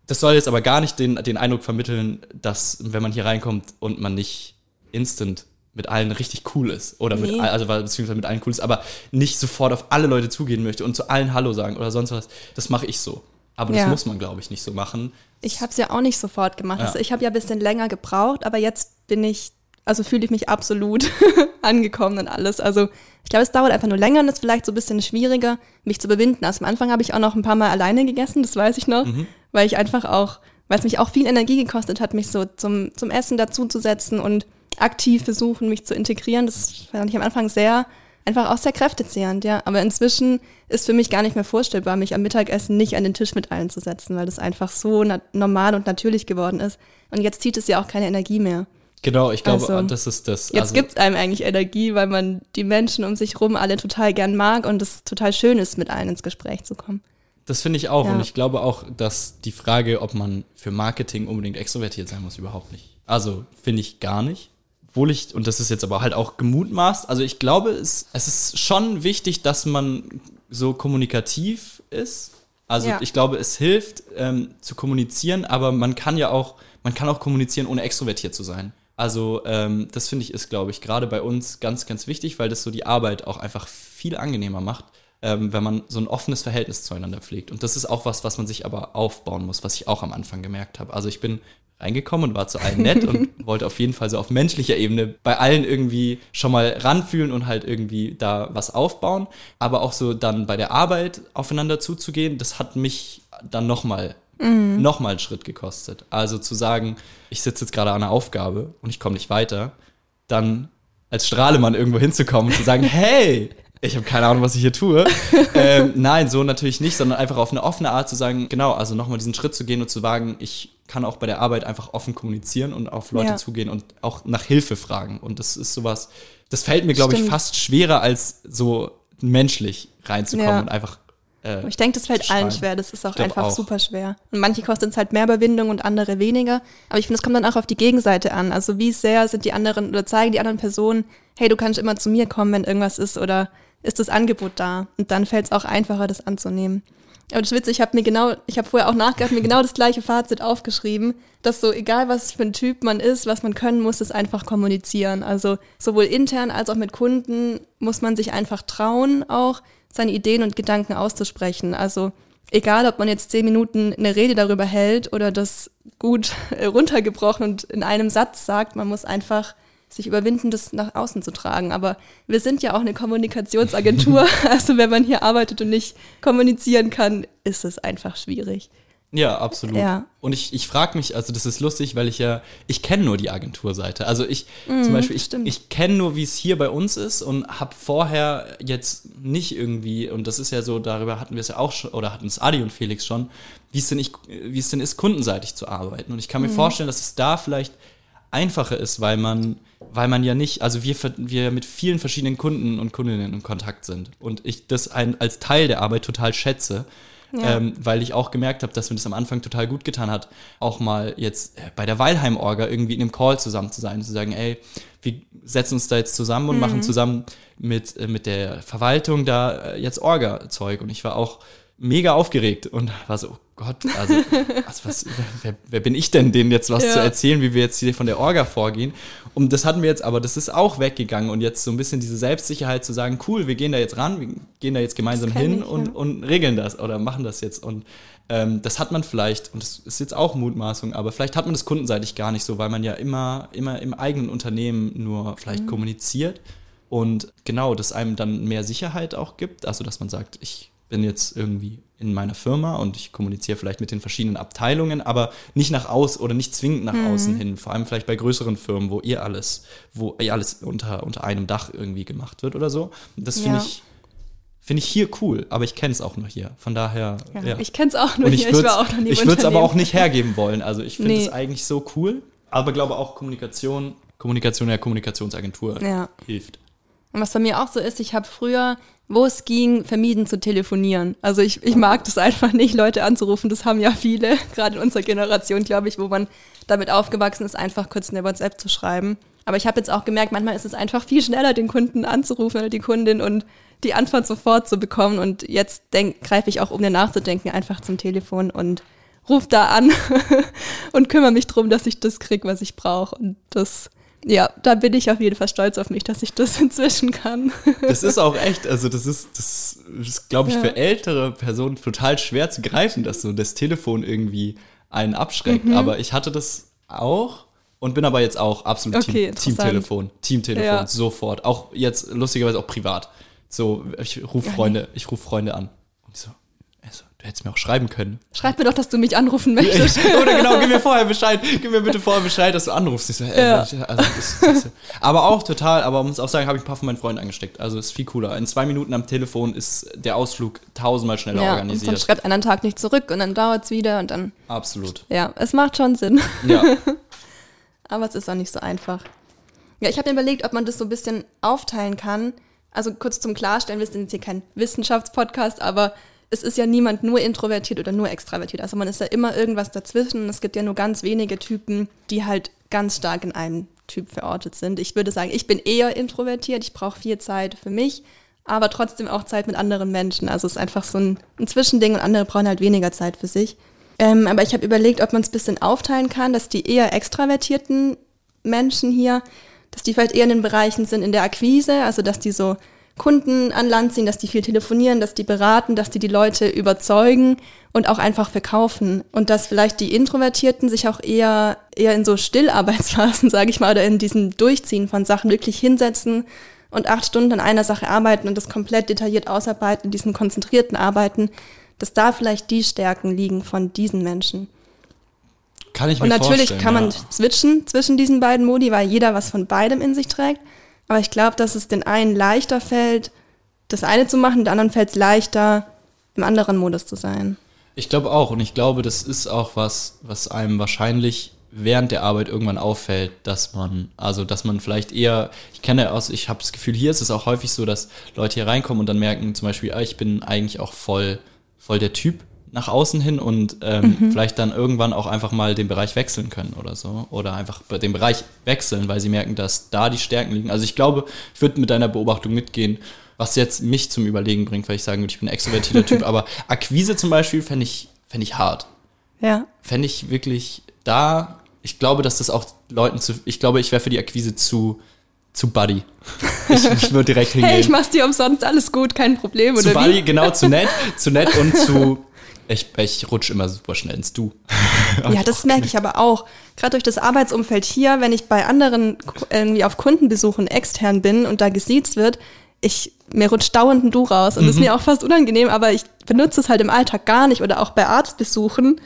das soll jetzt aber gar nicht den, den Eindruck vermitteln, dass, wenn man hier reinkommt und man nicht instant mit allen richtig cool ist oder mit,
Nee.
all- also beziehungsweise mit allen cool ist, aber nicht sofort auf alle Leute zugehen möchte und zu allen Hallo sagen oder sonst was. Das mache ich so. Aber das
Ja.
muss man, glaube ich, nicht so machen.
Ich habe es ja auch nicht sofort gemacht.
Ja.
Also ich habe ja ein bisschen länger gebraucht, aber jetzt bin ich, also fühle ich mich absolut <laughs> angekommen und alles. Also ich glaube, es dauert einfach nur länger und ist vielleicht so ein bisschen schwieriger, mich zu überwinden. Also am Anfang habe ich auch noch ein paar Mal alleine gegessen, das weiß ich noch, weil ich einfach auch, weil es mich auch viel Energie gekostet hat, mich so zum, zum Essen dazuzusetzen und aktiv versuchen, mich zu integrieren. Das fand ich am Anfang sehr, einfach auch sehr kräftezehrend, ja. Aber inzwischen ist für mich gar nicht mehr vorstellbar, mich am Mittagessen nicht an den Tisch mit allen zu setzen, weil das einfach so normal und natürlich geworden ist. Und jetzt zieht es ja auch keine Energie mehr.
Genau, ich glaube,
Also,
das ist das.
Jetzt
also,
gibt es einem eigentlich Energie, weil man die Menschen um sich rum alle total gern mag und es total schön ist, mit allen ins Gespräch zu kommen.
Das finde ich auch.
Ja.
Und ich glaube auch, dass die Frage, ob man für Marketing unbedingt extrovertiert sein muss, überhaupt nicht. Also finde ich gar nicht. Obwohl ich, und das ist jetzt aber halt auch gemutmaßt, also ich glaube, es, es ist schon wichtig, dass man so kommunikativ ist. Also
Ja.
ich glaube, es hilft ähm, zu kommunizieren, aber man kann ja auch, man kann auch kommunizieren, ohne extrovertiert zu sein. Also ähm, das finde ich ist, glaube ich, gerade bei uns ganz, ganz wichtig, weil das so die Arbeit auch einfach viel angenehmer macht, ähm, wenn man so ein offenes Verhältnis zueinander pflegt. Und das ist auch was, was man sich aber aufbauen muss, was ich auch am Anfang gemerkt habe. Also ich bin reingekommen und war zu allen nett und <laughs> wollte auf jeden Fall so auf menschlicher Ebene bei allen irgendwie schon mal ranfühlen und halt irgendwie da was aufbauen. Aber auch so dann bei der Arbeit aufeinander zuzugehen, das hat mich dann nochmal noch mal einen Schritt gekostet. Also zu sagen, ich sitze jetzt gerade an einer Aufgabe und ich komme nicht weiter, dann als Strahlemann irgendwo hinzukommen und zu sagen, <laughs> hey, ich habe keine Ahnung, was ich hier tue. <laughs> ähm, nein, so natürlich nicht, sondern einfach auf eine offene Art zu sagen, genau, also nochmal diesen Schritt zu gehen und zu wagen, ich kann auch bei der Arbeit einfach offen kommunizieren und auf Leute
Ja.
zugehen und auch nach Hilfe fragen. Und das ist sowas, das fällt mir, glaube ich, fast schwerer als so menschlich reinzukommen
Ja.
und einfach. Äh,
Ich denke, das fällt allen schwer. Das ist auch einfach
auch.
super schwer. Und manche kosten es halt mehr Überwindung und andere weniger. Aber ich finde, es kommt dann auch auf die Gegenseite an. Also wie sehr sind die anderen oder zeigen die anderen Personen, hey, du kannst immer zu mir kommen, wenn irgendwas ist oder ist das Angebot da? Und dann fällt es auch einfacher, das anzunehmen. Aber das ist witzig, ich habe mir genau, ich habe vorher auch nachgedacht, mir genau das gleiche Fazit aufgeschrieben, dass so egal was für ein Typ man ist, was man können muss, ist einfach kommunizieren. Also sowohl intern als auch mit Kunden muss man sich einfach trauen, auch seine Ideen und Gedanken auszusprechen. Also egal, ob man jetzt zehn Minuten eine Rede darüber hält oder das gut <laughs> runtergebrochen und in einem Satz sagt, man muss einfach sich überwinden, das nach außen zu tragen. Aber wir sind ja auch eine Kommunikationsagentur. <laughs> also wenn man hier arbeitet und nicht kommunizieren kann, ist es einfach schwierig.
Ja, absolut.
Ja.
Und ich, ich frage mich, also das ist lustig, weil ich ja, ich kenne nur die Agenturseite. Also ich, zum Beispiel, ich,
Mhm,
ich kenne nur, wie es hier bei uns ist und habe vorher jetzt nicht irgendwie, und das ist ja so, darüber hatten wir es ja auch schon, oder hatten es Adi und Felix schon, wie es denn, ich, wie es denn ist, kundenseitig zu arbeiten. Und ich kann mir
Mhm.
vorstellen, dass es da vielleicht einfacher ist, weil man, weil man ja nicht, also wir, wir mit vielen verschiedenen Kunden und Kundinnen in Kontakt sind. Und ich das ein, als Teil der Arbeit total schätze.
Ja.
Ähm, weil ich auch gemerkt habe, dass mir das am Anfang total gut getan hat, auch mal jetzt äh, bei der Weilheim-Orga irgendwie in einem Call zusammen zu sein, zu sagen, ey, wir setzen uns da jetzt zusammen und machen zusammen mit, äh, mit der Verwaltung da äh, jetzt Orga-Zeug. Und ich war auch mega aufgeregt und war so, oh Gott, also <laughs> was, was, wer, wer bin ich denn, denen jetzt was
Ja.
zu erzählen, wie wir jetzt hier von der Orga vorgehen? Und das hatten wir jetzt, aber das ist auch weggegangen und jetzt so ein bisschen diese Selbstsicherheit zu sagen, cool, wir gehen da jetzt ran, wir gehen da jetzt gemeinsam hin
ich,
und,
ja.
und regeln das oder machen das jetzt. Und ähm, das hat man vielleicht, und das ist jetzt auch Mutmaßung, aber vielleicht hat man das kundenseitig gar nicht so, weil man ja immer, immer im eigenen Unternehmen nur vielleicht
Mhm.
kommuniziert und genau, das einem dann mehr Sicherheit auch gibt. Also, dass man sagt, ich bin jetzt irgendwie in meiner Firma und ich kommuniziere vielleicht mit den verschiedenen Abteilungen, aber nicht nach außen oder nicht zwingend nach
Mhm.
außen hin. Vor allem vielleicht bei größeren Firmen, wo ihr alles, wo ihr alles unter, unter einem Dach irgendwie gemacht wird oder so. Das finde
Ja.
ich, finde ich hier cool, aber ich kenne es auch nur hier. Von daher,
Ja,
ja.
Ich kenne es auch nur
Und
hier,
ich
ich
würde
war auch noch nie im
es aber auch nicht hergeben wollen. Also ich finde es
Nee.
eigentlich so cool, aber glaube auch Kommunikation, Kommunikation der Kommunikationsagentur
Ja.
hilft.
Und was bei mir auch so ist, ich habe früher, wo es ging, vermieden zu telefonieren. Also ich, ich mag das einfach nicht, Leute anzurufen. Das haben ja viele, <laughs> gerade in unserer Generation, glaube ich, wo man damit aufgewachsen ist, einfach kurz eine WhatsApp zu schreiben. Aber ich habe jetzt auch gemerkt, manchmal ist es einfach viel schneller, den Kunden anzurufen oder die Kundin und die Antwort sofort zu bekommen. Und jetzt greife ich auch, um dir nachzudenken, einfach zum Telefon und ruf da an <laughs> und kümmere mich drum, dass ich das kriege, was ich brauche. Und das, ja, da bin ich auf jeden Fall stolz auf mich, dass ich das <laughs> inzwischen kann.
Das ist auch echt, also das ist, das ist, glaube ich,
Ja.
für ältere Personen total schwer zu greifen, dass so das Telefon irgendwie einen abschreckt.
Mhm.
Aber ich hatte das auch und bin aber jetzt auch absolut
Okay,
Team. Teamtelefon. Teamtelefon,
Ja.
sofort. Auch jetzt lustigerweise auch privat. So, ich rufe Freunde, ich rufe Freunde an. Und die so, also, du hättest mir auch schreiben können.
Schreib mir doch, dass du mich anrufen <laughs> möchtest.
Oder genau, gib mir vorher Bescheid, gib mir bitte vorher Bescheid, dass du anrufst. So, äh,
Ja.
also, das, das, aber auch total, aber muss auch sagen, habe ich ein paar von meinen Freunden angesteckt. Also ist viel cooler. In zwei Minuten am Telefon ist der Ausflug tausendmal schneller
Ja, und dann
organisiert.
schreibt einen Tag nicht zurück und dann dauert es wieder und dann,
Absolut.
ja, es macht schon Sinn.
Ja. <laughs>
Aber es ist auch nicht so einfach. Ja, ich habe mir überlegt, ob man das so ein bisschen aufteilen kann. Also kurz zum Klarstellen, wir sind jetzt hier kein Wissenschaftspodcast, aber es ist ja niemand nur introvertiert oder nur extravertiert. Also man ist ja immer irgendwas dazwischen. Es gibt ja nur ganz wenige Typen, die halt ganz stark in einem Typ verortet sind. Ich würde sagen, ich bin eher introvertiert. Ich brauche viel Zeit für mich, aber trotzdem auch Zeit mit anderen Menschen. Also es ist einfach so ein, ein Zwischending und andere brauchen halt weniger Zeit für sich. Ähm, aber ich habe überlegt, ob man es ein bisschen aufteilen kann, dass die eher extravertierten Menschen hier, dass die vielleicht eher in den Bereichen sind in der Akquise, also dass die so Kunden an Land ziehen, dass die viel telefonieren, dass die beraten, dass die die Leute überzeugen und auch einfach verkaufen. Und dass vielleicht die Introvertierten sich auch eher, eher in so Stillarbeitsphasen, <laughs> sage ich mal, oder in diesem Durchziehen von Sachen wirklich hinsetzen und acht Stunden an einer Sache arbeiten und das komplett detailliert ausarbeiten, in diesen konzentrierten Arbeiten, dass da vielleicht die Stärken liegen von diesen Menschen.
Kann ich mir
Und natürlich
vorstellen,
kann man
ja.
switchen zwischen diesen beiden Modi, weil jeder was von beidem in sich trägt. Aber ich glaube, dass es den einen leichter fällt, das eine zu machen, den anderen fällt es leichter, im anderen Modus zu sein.
Ich glaube auch und ich glaube, das ist auch was, was einem wahrscheinlich während der Arbeit irgendwann auffällt, dass man, also dass man vielleicht eher, ich kenne aus, ich habe das Gefühl, hier ist es auch häufig so, dass Leute hier reinkommen und dann merken zum Beispiel, ah, ich bin eigentlich auch voll, voll der Typ nach außen hin und ähm,
Mhm.
vielleicht dann irgendwann auch einfach mal den Bereich wechseln können oder so. Oder einfach den Bereich wechseln, weil sie merken, dass da die Stärken liegen. Also ich glaube, ich würde mit deiner Beobachtung mitgehen, was jetzt mich zum Überlegen bringt, weil ich sagen würde, ich bin ein extrovertierter Typ, <laughs> aber Akquise zum Beispiel fände ich, fänd ich hart
Ja.
fände ich wirklich da, ich glaube, dass das auch Leuten zu, ich glaube, ich wäre für die Akquise zu, zu Buddy. <laughs> Ich, ich würde direkt hingehen.
Hey, ich mach's dir umsonst, alles gut, kein Problem,
zu Buddy,
wie?
genau, zu nett, zu nett und zu, <laughs> ich, ich rutsche immer super schnell ins Du. <laughs>
Ja, das merke ich aber auch. Gerade durch das Arbeitsumfeld hier, wenn ich bei anderen irgendwie auf Kundenbesuchen extern bin und da gesiezt wird, ich, mir rutscht dauernd ein Du raus. Und
Mhm.
das ist mir auch fast unangenehm, aber ich benutze es halt im Alltag gar nicht. Oder auch bei Arztbesuchen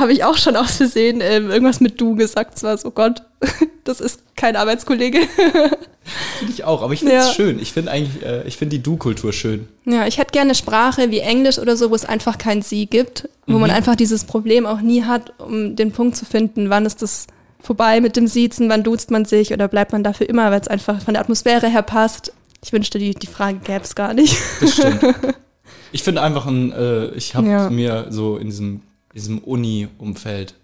habe ich auch schon aus Versehen ähm, irgendwas mit Du gesagt. Zwar so, Gott, <laughs> das ist kein Arbeitskollege. <laughs>
Finde ich auch, aber ich finde es
Ja.
schön. Ich finde eigentlich, äh, ich finde die Du-Kultur schön.
Ja, ich hätte gerne eine Sprache wie Englisch oder so, wo es einfach kein Sie gibt, wo man einfach dieses Problem auch nie hat, um den Punkt zu finden, wann ist das vorbei mit dem Siezen, wann duzt man sich oder bleibt man dafür immer, weil es einfach von der Atmosphäre her passt. Ich wünschte, die, die Frage gäbe es gar nicht.
Das stimmt. <laughs> ich finde einfach ein, äh, ich habe
Ja.
mir so in diesem, diesem Uni-Umfeld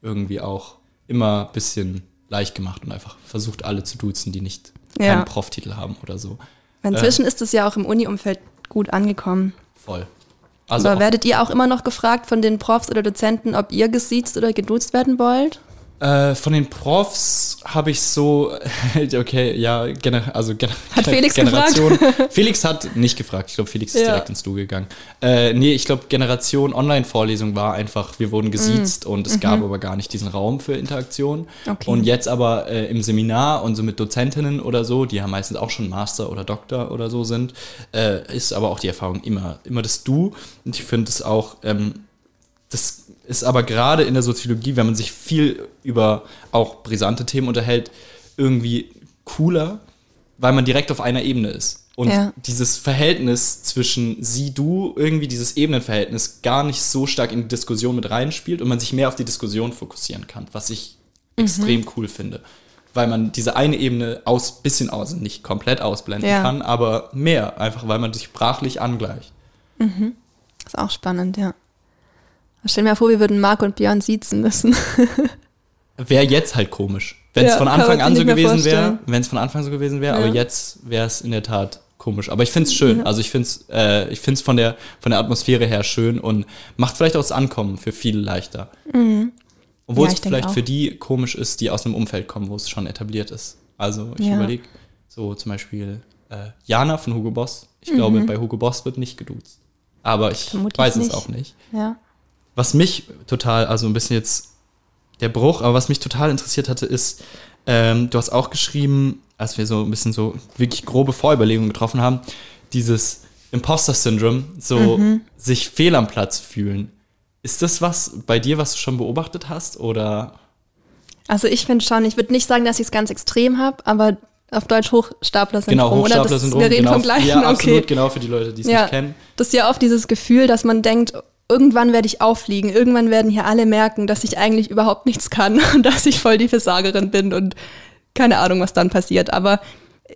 irgendwie auch immer ein bisschen leicht gemacht und einfach versucht, alle zu duzen, die nicht
Ja.
keinen Proftitel haben oder so.
Inzwischen ist es ja auch im Uni-Umfeld gut angekommen.
Voll. Also
Aber werdet ihr auch immer noch gefragt von den Profs oder Dozenten, ob ihr gesiezt oder geduzt werden wollt?
Äh, von den Profs habe ich so, <laughs> okay, ja, gener also gener
Hat Felix
Generation. <laughs> Felix hat nicht gefragt. Ich glaube, Felix ist
Ja.
direkt ins Du gegangen. Äh, nee, ich glaube, Generation Online-Vorlesung war einfach, wir wurden gesiezt und es gab aber gar nicht diesen Raum für Interaktion.
Mm. Mhm. Okay.
Und jetzt aber äh, im Seminar und so mit Dozentinnen oder so, die ja meistens auch schon Master oder Doktor oder so sind, äh, ist aber auch die Erfahrung immer, immer das Du. Und ich finde es auch, ähm, das ist aber gerade in der Soziologie, wenn man sich viel über auch brisante Themen unterhält, irgendwie cooler, weil man direkt auf einer Ebene ist. Und
Ja.
dieses Verhältnis zwischen sie, du, irgendwie dieses Ebenenverhältnis gar nicht so stark in die Diskussion mit reinspielt und man sich mehr auf die Diskussion fokussieren kann, was ich extrem cool finde. Weil man diese eine Ebene aus, bisschen aus, nicht komplett ausblenden
Ja.
kann, aber mehr, einfach weil man sich sprachlich angleicht.
Ist auch spannend, ja. Stell mal vor, wir würden Marc und Björn siezen müssen. <laughs>
Wäre jetzt halt komisch. Wenn es
Ja,
von Anfang an so gewesen wäre, wenn es von Anfang so gewesen wäre, aber
Ja.
jetzt wäre es in der Tat komisch. Aber ich finde es schön. Also ich finde es äh, ich find's von, der, von der Atmosphäre her schön und macht vielleicht auch das Ankommen für viele leichter. Obwohl
Mhm. Ja,
es vielleicht für die komisch ist, die aus einem Umfeld kommen, wo es schon etabliert ist. Also ich
Ja.
überlege, so zum Beispiel äh, Jana von Hugo Boss. Ich glaube, bei Hugo Boss wird nicht geduzt. Aber ich
Mhm. Vermutlich
weiß es
nicht.
auch nicht
ja.
Was mich total, also ein bisschen jetzt der Bruch, aber was mich total interessiert hatte, ist, ähm, du hast auch geschrieben, als wir so ein bisschen so wirklich grobe Vorüberlegungen getroffen haben, dieses Imposter-Syndrom, so sich fehl am Platz fühlen. Ist das was bei dir, was du schon beobachtet hast? Oder
Also ich finde schon, ich würde nicht sagen, dass ich es ganz extrem habe, aber auf Deutsch Hochstapler-Syndrom.
genau, Hochstapler-Syndrom?
Wir reden
genau,
vom gleichen,
ja,
okay.
absolut, genau für die Leute, die es
Ja,
nicht kennen.
das ist ja oft dieses Gefühl, dass man denkt, irgendwann werde ich auffliegen, irgendwann werden hier alle merken, dass ich eigentlich überhaupt nichts kann <laughs> und dass ich voll die Versagerin bin und keine Ahnung, was dann passiert. Aber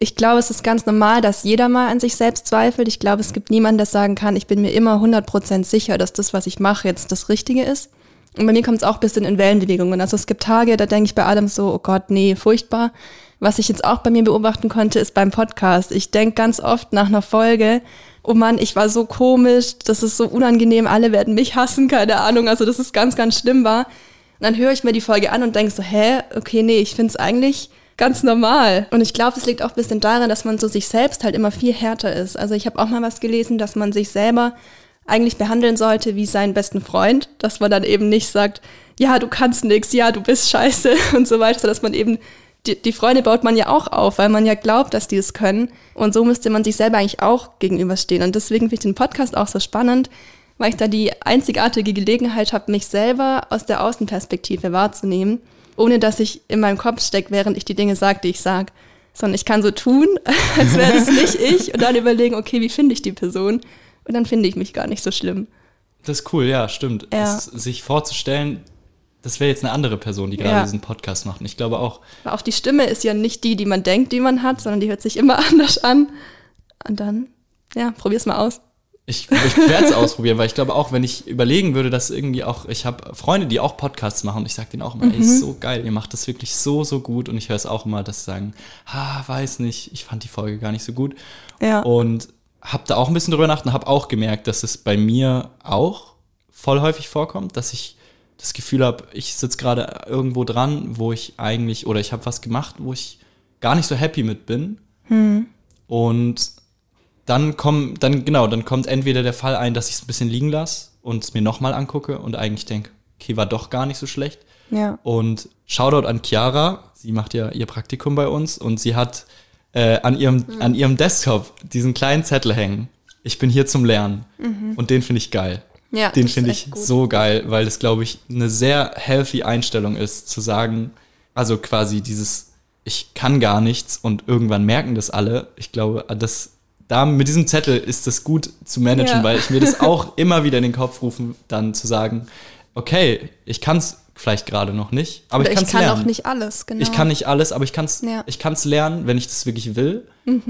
ich glaube, es ist ganz normal, dass jeder mal an sich selbst zweifelt. Ich glaube, es gibt niemanden, der sagen kann, ich bin mir immer 100% sicher, dass das, was ich mache, jetzt das Richtige ist. Und bei mir kommt es auch ein bisschen in Wellenbewegungen. Also es gibt Tage, da denke ich bei allem so, oh Gott, nee, furchtbar. Was ich jetzt auch bei mir beobachten konnte, ist beim Podcast. Ich denke ganz oft nach einer Folge, oh Mann, ich war so komisch, das ist so unangenehm, alle werden mich hassen, keine Ahnung. Also dass es ganz, ganz schlimm war. Und dann höre ich mir die Folge an und denke so, hä, okay, nee, ich finde es eigentlich ganz normal. Und ich glaube, es liegt auch ein bisschen daran, dass man so sich selbst halt immer viel härter ist. Also ich habe auch mal was gelesen, dass man sich selber eigentlich behandeln sollte wie seinen besten Freund, dass man dann eben nicht sagt, ja, du kannst nix, ja, du bist scheiße <laughs> und so weiter, dass man eben die, die Freunde baut man ja auch auf, weil man ja glaubt, dass die es können. Und so müsste man sich selber eigentlich auch gegenüberstehen. Und deswegen finde ich den Podcast auch so spannend, weil ich da die einzigartige Gelegenheit habe, mich selber aus der Außenperspektive wahrzunehmen, ohne dass ich in meinem Kopf stecke, während ich die Dinge sage, die ich sage. Sondern ich kann so tun, <laughs> als wäre das nicht ich und dann überlegen, okay, wie finde ich die Person? Und dann finde ich mich gar nicht so schlimm.
Das ist cool, ja, stimmt.
Ja.
Es, sich vorzustellen, das wäre jetzt eine andere Person, die gerade
Ja.
diesen Podcast macht. Und ich glaube auch,
Aber auch die Stimme ist ja nicht die, die man denkt, die man hat, sondern die hört sich immer <laughs> anders an. Und dann, ja, probier's mal aus.
Ich, ich werde es <laughs> ausprobieren, weil ich glaube auch, wenn ich überlegen würde, dass irgendwie auch, ich habe Freunde, die auch Podcasts machen und ich sage denen auch immer, ey, ist so geil, ihr macht das wirklich so, so gut und ich höre es auch immer, dass sie sagen, ha, weiß nicht, ich fand die Folge gar nicht so gut
Ja.
und habe da auch ein bisschen drüber nachgedacht und habe auch gemerkt, dass es bei mir auch voll häufig vorkommt, dass ich das Gefühl habe, ich sitze gerade irgendwo dran, wo ich eigentlich, oder ich habe was gemacht, wo ich gar nicht so happy mit bin und dann kommt, dann genau, dann kommt entweder der Fall ein, dass ich es ein bisschen liegen lasse und es mir nochmal angucke und eigentlich denke, okay, war doch gar nicht so schlecht.
Ja.
Und Shoutout an Chiara, sie macht ja ihr Praktikum bei uns und sie hat äh, an, ihrem, an ihrem Desktop diesen kleinen Zettel hängen. Ich bin hier zum Lernen. Und den finde ich geil.
Ja,
den finde ich
gut.
so geil, weil das, glaube ich, eine sehr healthy Einstellung ist, zu sagen, also quasi dieses, ich kann gar nichts und irgendwann merken das alle. Ich glaube, das, da mit diesem Zettel ist das gut zu managen,
Ja.
weil ich mir das auch immer wieder in den Kopf rufen, dann zu sagen, okay, ich kann es vielleicht gerade noch nicht, aber
Oder
ich kann es
kann
lernen.
auch nicht alles, genau.
Ich kann nicht alles, aber ich kann es
Ja.
ich lernen, wenn ich das wirklich will.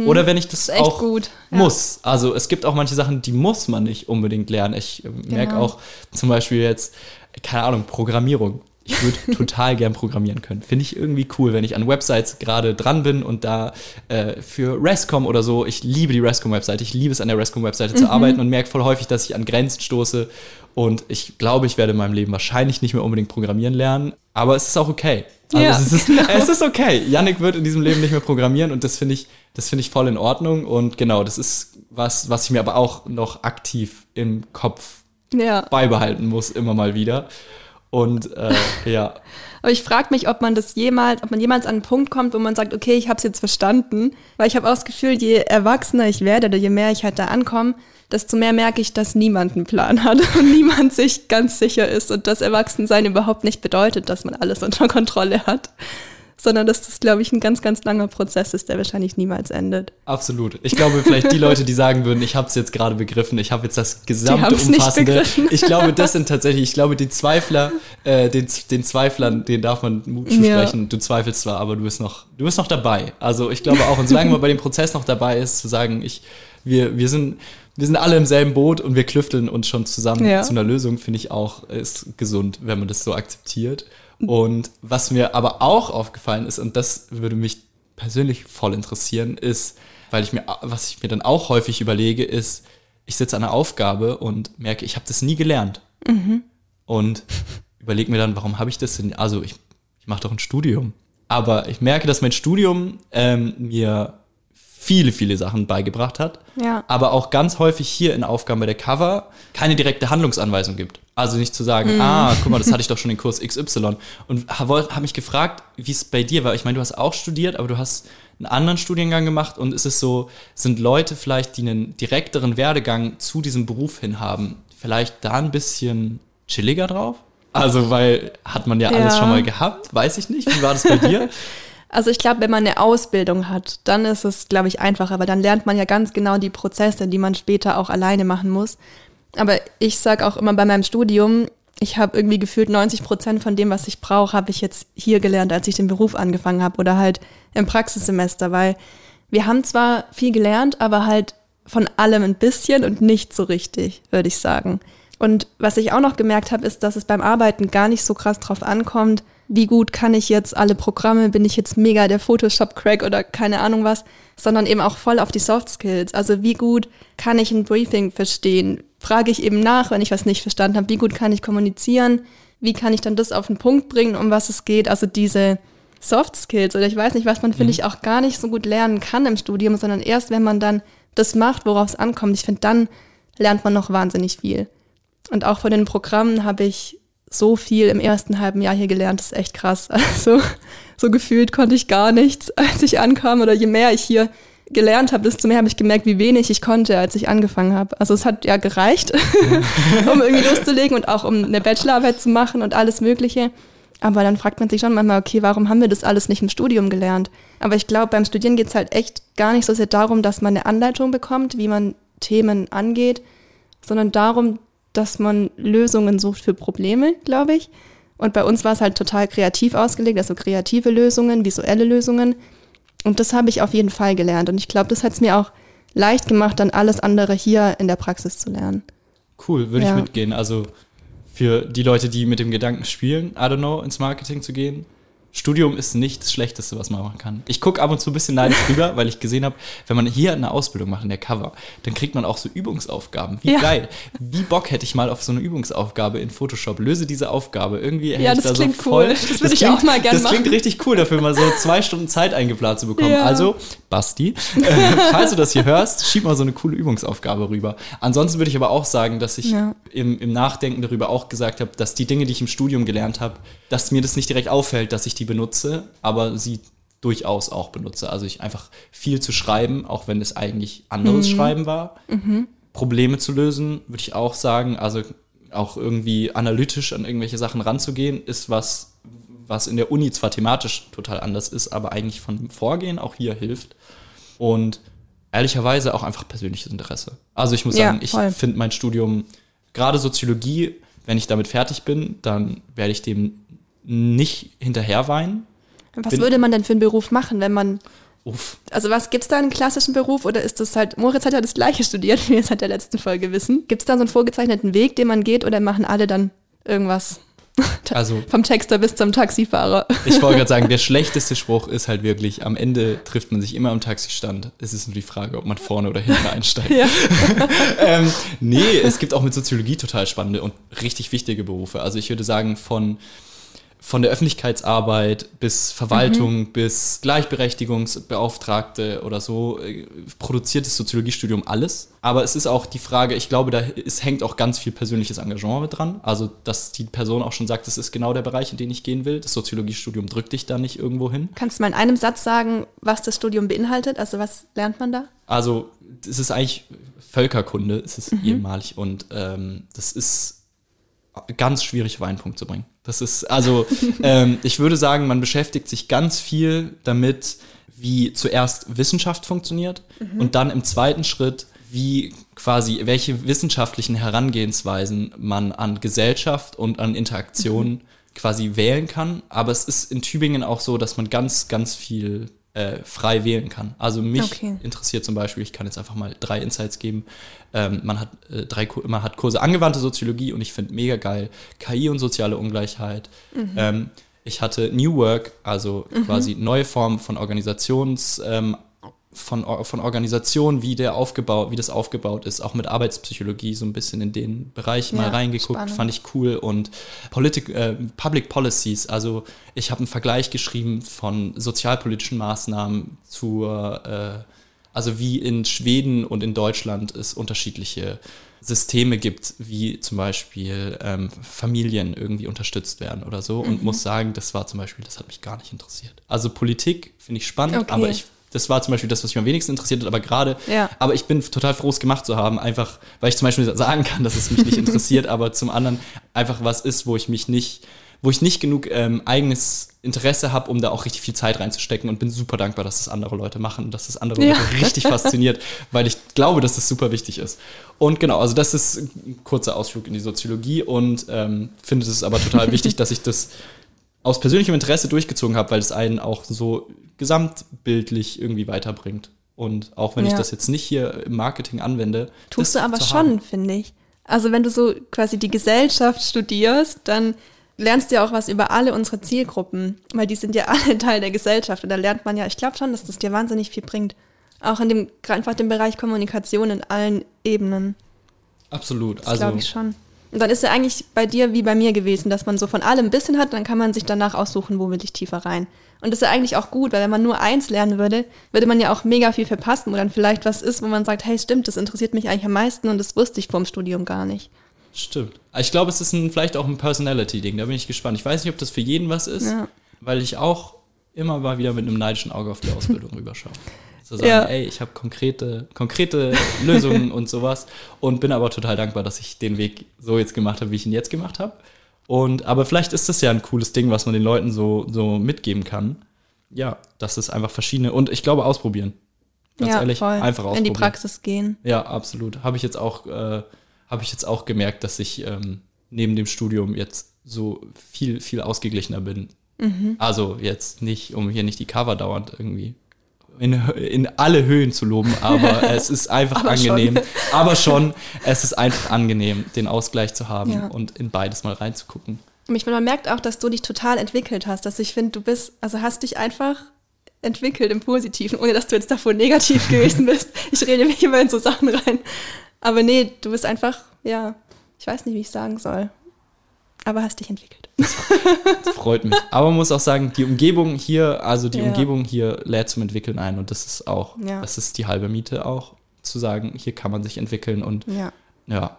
Oder wenn ich das
echt
auch
gut, ja.
muss. Also es gibt auch manche Sachen, die muss man nicht unbedingt lernen. Ich äh, merke
Genau.
auch zum Beispiel jetzt, keine Ahnung, Programmierung. Ich würde <laughs> total gern programmieren können. Finde ich irgendwie cool, wenn ich an Websites gerade dran bin und da äh, für RESCOM oder so, ich liebe die RESCOM-Webseite, ich liebe es an der RESCOM-Webseite
Mhm.
zu arbeiten und merke voll häufig, dass ich an Grenzen stoße. Und ich glaube, ich werde in meinem Leben wahrscheinlich nicht mehr unbedingt programmieren lernen, aber es ist auch okay. Also
Ja,
es, ist, es ist okay. Yannick wird in diesem Leben nicht mehr programmieren und das finde ich, das finde ich voll in Ordnung. Und genau, das ist was, was ich mir aber auch noch aktiv im Kopf
Ja.
beibehalten muss, immer mal wieder. Und äh, ja, <laughs>
Aber ich frage mich, ob man das jemals, ob man jemals an einen Punkt kommt, wo man sagt, okay, ich habe es jetzt verstanden. Weil ich habe auch das Gefühl, je erwachsener ich werde oder je mehr ich halt da ankomme, desto mehr merke ich, dass niemand einen Plan hat <laughs> und niemand sich ganz sicher ist und dass Erwachsensein überhaupt nicht bedeutet, dass man alles unter Kontrolle hat, sondern dass das, glaube ich, ein ganz, ganz langer Prozess ist, der wahrscheinlich niemals endet.
absolut. Ich glaube, vielleicht die Leute, die sagen würden, ich habe es jetzt gerade begriffen, ich habe jetzt das gesamte umfassende. Ich glaube, das <laughs> sind tatsächlich, ich glaube, die Zweifler, äh, den, den Zweiflern, den darf man Mut
Ja.
zusprechen. Du zweifelst zwar, aber du bist noch, du bist noch dabei. Also ich glaube auch, und solange man bei dem Prozess noch dabei ist, zu sagen, ich, wir, wir sind, wir sind alle im selben Boot und wir klüfteln uns schon zusammen
Ja.
zu einer Lösung, finde ich auch, ist gesund, wenn man das so akzeptiert. Und was mir aber auch aufgefallen ist, und das würde mich persönlich voll interessieren, ist, weil ich mir, was ich mir dann auch häufig überlege, ist, ich sitze an einer Aufgabe und merke, ich habe das nie gelernt. Und überlege mir dann, warum habe ich das denn? Also ich, ich mache doch ein Studium. Aber ich merke, dass mein Studium ähm, mir viele, viele Sachen beigebracht hat.
Ja.
Aber auch ganz häufig hier in Aufgaben bei der Cover keine direkte Handlungsanweisung gibt. Also nicht zu sagen, ah, guck mal, das hatte ich doch schon in Kurs XY. Und habe hab mich gefragt, wie es bei dir war. Ich meine, du hast auch studiert, aber du hast einen anderen Studiengang gemacht und ist es so, sind Leute vielleicht, die einen direkteren Werdegang zu diesem Beruf hin haben, vielleicht da ein bisschen chilliger drauf? Also, weil hat man ja, alles
Ja.
schon mal gehabt, weiß ich nicht. Wie war das bei dir? <laughs>
Also ich glaube, wenn man eine Ausbildung hat, dann ist es, glaube ich, einfacher, weil dann lernt man ja ganz genau die Prozesse, die man später auch alleine machen muss. Aber ich sage auch immer bei meinem Studium, ich habe irgendwie gefühlt 90 Prozent von dem, was ich brauche, habe ich jetzt hier gelernt, als ich den Beruf angefangen habe oder halt im Praxissemester, weil wir haben zwar viel gelernt, aber halt von allem ein bisschen und nicht so richtig, würde ich sagen. Und was ich auch noch gemerkt habe, ist, dass es beim Arbeiten gar nicht so krass drauf ankommt, wie gut kann ich jetzt alle Programme, bin ich jetzt mega der Photoshop-Crack oder keine Ahnung was, sondern eben auch voll auf die Soft Skills. Also wie gut kann ich ein Briefing verstehen? Frage ich eben nach, wenn ich was nicht verstanden habe, wie gut kann ich kommunizieren? Wie kann ich dann das auf den Punkt bringen, um was es geht? Also diese Soft Skills oder ich weiß nicht, was man, finde ich, auch gar nicht so gut lernen kann im Studium, sondern erst, wenn man dann das macht, worauf es ankommt. Ich finde, dann lernt man noch wahnsinnig viel. Und auch von den Programmen habe ich so viel im ersten halben Jahr hier gelernt, das ist echt krass. <laughs> Also so gefühlt konnte ich gar nichts, <laughs> als ich ankam. Oder je mehr ich hier gelernt habe, desto mehr habe ich gemerkt, wie wenig ich konnte, als ich angefangen habe. Also es hat ja gereicht, <laughs> um irgendwie loszulegen und auch um eine Bachelorarbeit zu machen und alles Mögliche. Aber dann fragt man sich schon manchmal, okay, warum haben wir das alles nicht im Studium gelernt? Aber ich glaube, beim Studieren geht es halt echt gar nicht so sehr darum, dass man eine Anleitung bekommt, wie man Themen angeht, sondern darum, dass man Lösungen sucht für Probleme, glaube ich. Und bei uns war es halt total kreativ ausgelegt, also kreative Lösungen, visuelle Lösungen. Und das habe ich auf jeden Fall gelernt. Und ich glaube, das hat es mir auch leicht gemacht, dann alles andere hier in der Praxis zu lernen.
Cool, würde
Ja.
ich mitgehen. Also für die Leute, die mit dem Gedanken spielen, I don't know, ins Marketing zu gehen. Studium ist nicht das Schlechteste, was man machen kann. Ich gucke ab und zu ein bisschen neidisch <laughs> drüber, weil ich gesehen habe, wenn man hier eine Ausbildung macht in der Cover, dann kriegt man auch so Übungsaufgaben. Wie
Ja.
geil. Wie Bock hätte ich mal auf so eine Übungsaufgabe in Photoshop. Löse diese Aufgabe. Irgendwie hätte
Ja,
ich
das
da
klingt
so voll.
cool. Das würde ich
klingt-
auch mal gern
Das klingt
machen.
richtig cool, dafür mal so <laughs> zwei Stunden Zeit eingeplant zu bekommen.
Ja.
Also, Basti, <laughs> äh, falls du das hier hörst, schieb mal so eine coole Übungsaufgabe rüber. Ansonsten würde ich aber auch sagen, dass ich
Ja.
im, im Nachdenken darüber auch gesagt habe, dass die Dinge, die ich im Studium gelernt habe, dass mir das nicht direkt auffällt, dass ich die benutze, aber sie durchaus auch benutze. Also ich einfach viel zu schreiben, auch wenn es eigentlich anderes Schreiben war. Probleme zu lösen, würde ich auch sagen. Also auch irgendwie analytisch an irgendwelche Sachen ranzugehen, ist was, was in der Uni zwar thematisch total anders ist, aber eigentlich von dem Vorgehen auch hier hilft. Und ehrlicherweise auch einfach persönliches Interesse. Also ich muss
Ja,
sagen, ich finde mein Studium, gerade Soziologie, wenn ich damit fertig bin, dann werde ich dem nicht hinterher weinen.
Was
Bin-
würde man denn für einen Beruf machen, wenn man,
Uff.
also was, gibt es da einen klassischen Beruf oder ist das halt, Moritz hat ja das gleiche studiert, <laughs> wie wir es seit der letzten Folge wissen. Gibt es da so einen vorgezeichneten Weg, den man geht oder machen alle dann irgendwas? <laughs>
Also
Vom Texter bis zum Taxifahrer.
ich wollte gerade sagen, der <laughs> schlechteste Spruch ist halt wirklich, am Ende trifft man sich immer am Taxistand. Es ist nur die Frage, ob man vorne oder hinten einsteigt.
Ja.
ähm, nee, es gibt auch mit Soziologie total spannende und richtig wichtige Berufe. Also ich würde sagen, von, von der Öffentlichkeitsarbeit bis Verwaltung bis Gleichberechtigungsbeauftragte oder so äh, produziert das Soziologiestudium alles. Aber es ist auch die Frage, ich glaube, da es hängt auch ganz viel persönliches Engagement mit dran. Also, dass die Person auch schon sagt, das ist genau der Bereich, in den ich gehen will. Das Soziologiestudium drückt dich da nicht irgendwo hin.
Kannst du mal in einem Satz sagen, was das Studium beinhaltet? Also was lernt man da?
Also, es ist eigentlich Völkerkunde, es ist ehemalig und ähm, das ist ganz schwierig auf einen Punkt zu bringen. Das ist, also, <laughs> ähm, ich würde sagen, man beschäftigt sich ganz viel damit, wie zuerst Wissenschaft funktioniert und dann im zweiten Schritt, wie quasi, welche wissenschaftlichen Herangehensweisen man an Gesellschaft und an Interaktion quasi wählen kann. Aber es ist in Tübingen auch so, dass man ganz, ganz viel äh, frei wählen kann. Also mich
Okay.
interessiert zum Beispiel, ich kann jetzt einfach mal drei Insights geben. Ähm, man, hat, äh, drei, man hat Kurse angewandte Soziologie und ich finde mega geil KI und soziale Ungleichheit. Ähm, ich hatte New Work, also quasi neue Formen von Organisations, ähm, von, von Organisationen, wie der aufgebaut, wie das aufgebaut ist, auch mit Arbeitspsychologie so ein bisschen in den Bereich mal
Ja,
reingeguckt,
spannend.
fand ich cool und Politik, äh, Public Policies, also ich habe einen Vergleich geschrieben von sozialpolitischen Maßnahmen zur, äh, also wie in Schweden und in Deutschland es unterschiedliche Systeme gibt, wie zum Beispiel ähm, Familien irgendwie unterstützt werden oder so
Mhm.
und muss sagen, das war zum Beispiel, das hat mich gar nicht interessiert. Also Politik finde ich spannend,
Okay.
aber ich das war zum Beispiel das, was mich am wenigsten interessiert hat, aber gerade,
Ja.
aber ich bin total froh, es gemacht zu haben, einfach, weil ich zum Beispiel sagen kann, dass es mich nicht interessiert, <laughs> aber zum anderen einfach was ist, wo ich mich nicht, wo ich nicht genug ähm, eigenes Interesse habe, um da auch richtig viel Zeit reinzustecken und bin super dankbar, dass das andere Leute machen und dass das andere
Ja.
Leute richtig <laughs> fasziniert, weil ich glaube, dass das super wichtig ist. Und genau, also das ist ein kurzer Ausflug in die Soziologie und ähm, finde es aber total wichtig, <laughs> dass ich das aus persönlichem Interesse durchgezogen habe, weil es einen auch so gesamtbildlich irgendwie weiterbringt. Und auch wenn ich
Ja.
das jetzt nicht hier im Marketing anwende.
Tust du aber schon, finde ich. Also wenn du so quasi die Gesellschaft studierst, dann lernst du ja auch was über alle unsere Zielgruppen, weil die sind ja <laughs> alle Teil der Gesellschaft und da lernt man ja, ich glaube schon, dass das dir wahnsinnig viel bringt. Auch in dem, einfach dem Bereich Kommunikation in allen Ebenen.
Absolut.
Das
Also
glaube ich schon. Und dann ist ja eigentlich bei dir wie bei mir gewesen, dass man so von allem ein bisschen hat, dann kann man sich danach aussuchen, wo will ich tiefer rein. Und das ist ja eigentlich auch gut, weil wenn man nur eins lernen würde, würde man ja auch mega viel verpassen, wo dann vielleicht was ist, wo man sagt, hey, stimmt, das interessiert mich eigentlich am meisten und das wusste ich vorm Studium gar nicht.
Stimmt. Ich glaube, es ist ein, vielleicht auch ein Personality-Ding. Da bin ich gespannt. Ich weiß nicht, ob das für jeden was ist,
Ja.
weil ich auch immer mal wieder mit einem neidischen Auge auf die Ausbildung <laughs> rüberschaue. Zu sagen,
Ja.
ey, ich habe konkrete, konkrete <laughs> Lösungen und sowas und bin aber total dankbar, dass ich den Weg so jetzt gemacht habe, wie ich ihn jetzt gemacht habe. Und aber vielleicht ist das ja ein cooles Ding, was man den Leuten so, so mitgeben kann. Ja, das ist einfach verschiedene und ich glaube ausprobieren. Ganz
ja,
ehrlich,
voll.
einfach
In
ausprobieren.
die Praxis gehen.
Ja, absolut. Habe ich jetzt auch, äh, habe ich jetzt auch gemerkt, dass ich ähm, neben dem Studium jetzt so viel, viel ausgeglichener bin. Also jetzt nicht, um hier nicht die Cover dauernd irgendwie in, in alle Höhen zu loben, aber <laughs> es ist einfach
Aber schon.
angenehm. Aber schon, es ist einfach angenehm, den Ausgleich zu haben
Ja.
und in beides mal reinzugucken.
Und ich finde, man merkt auch, dass du dich total entwickelt hast. Dass ich finde, du bist, also hast dich einfach entwickelt im Positiven, ohne dass du jetzt davor negativ <laughs> gewesen bist. Ich rede mich immer in so Sachen rein. Aber nee, du bist einfach, ja, ich weiß nicht, wie ich sagen soll. Aber hast dich entwickelt.
Das freut mich. Aber man muss auch sagen, die Umgebung hier, also die
Ja.
Umgebung hier lädt zum Entwickeln ein und das ist auch,
Ja.
das ist die halbe Miete auch, zu sagen, hier kann man sich entwickeln und
Ja.
ja,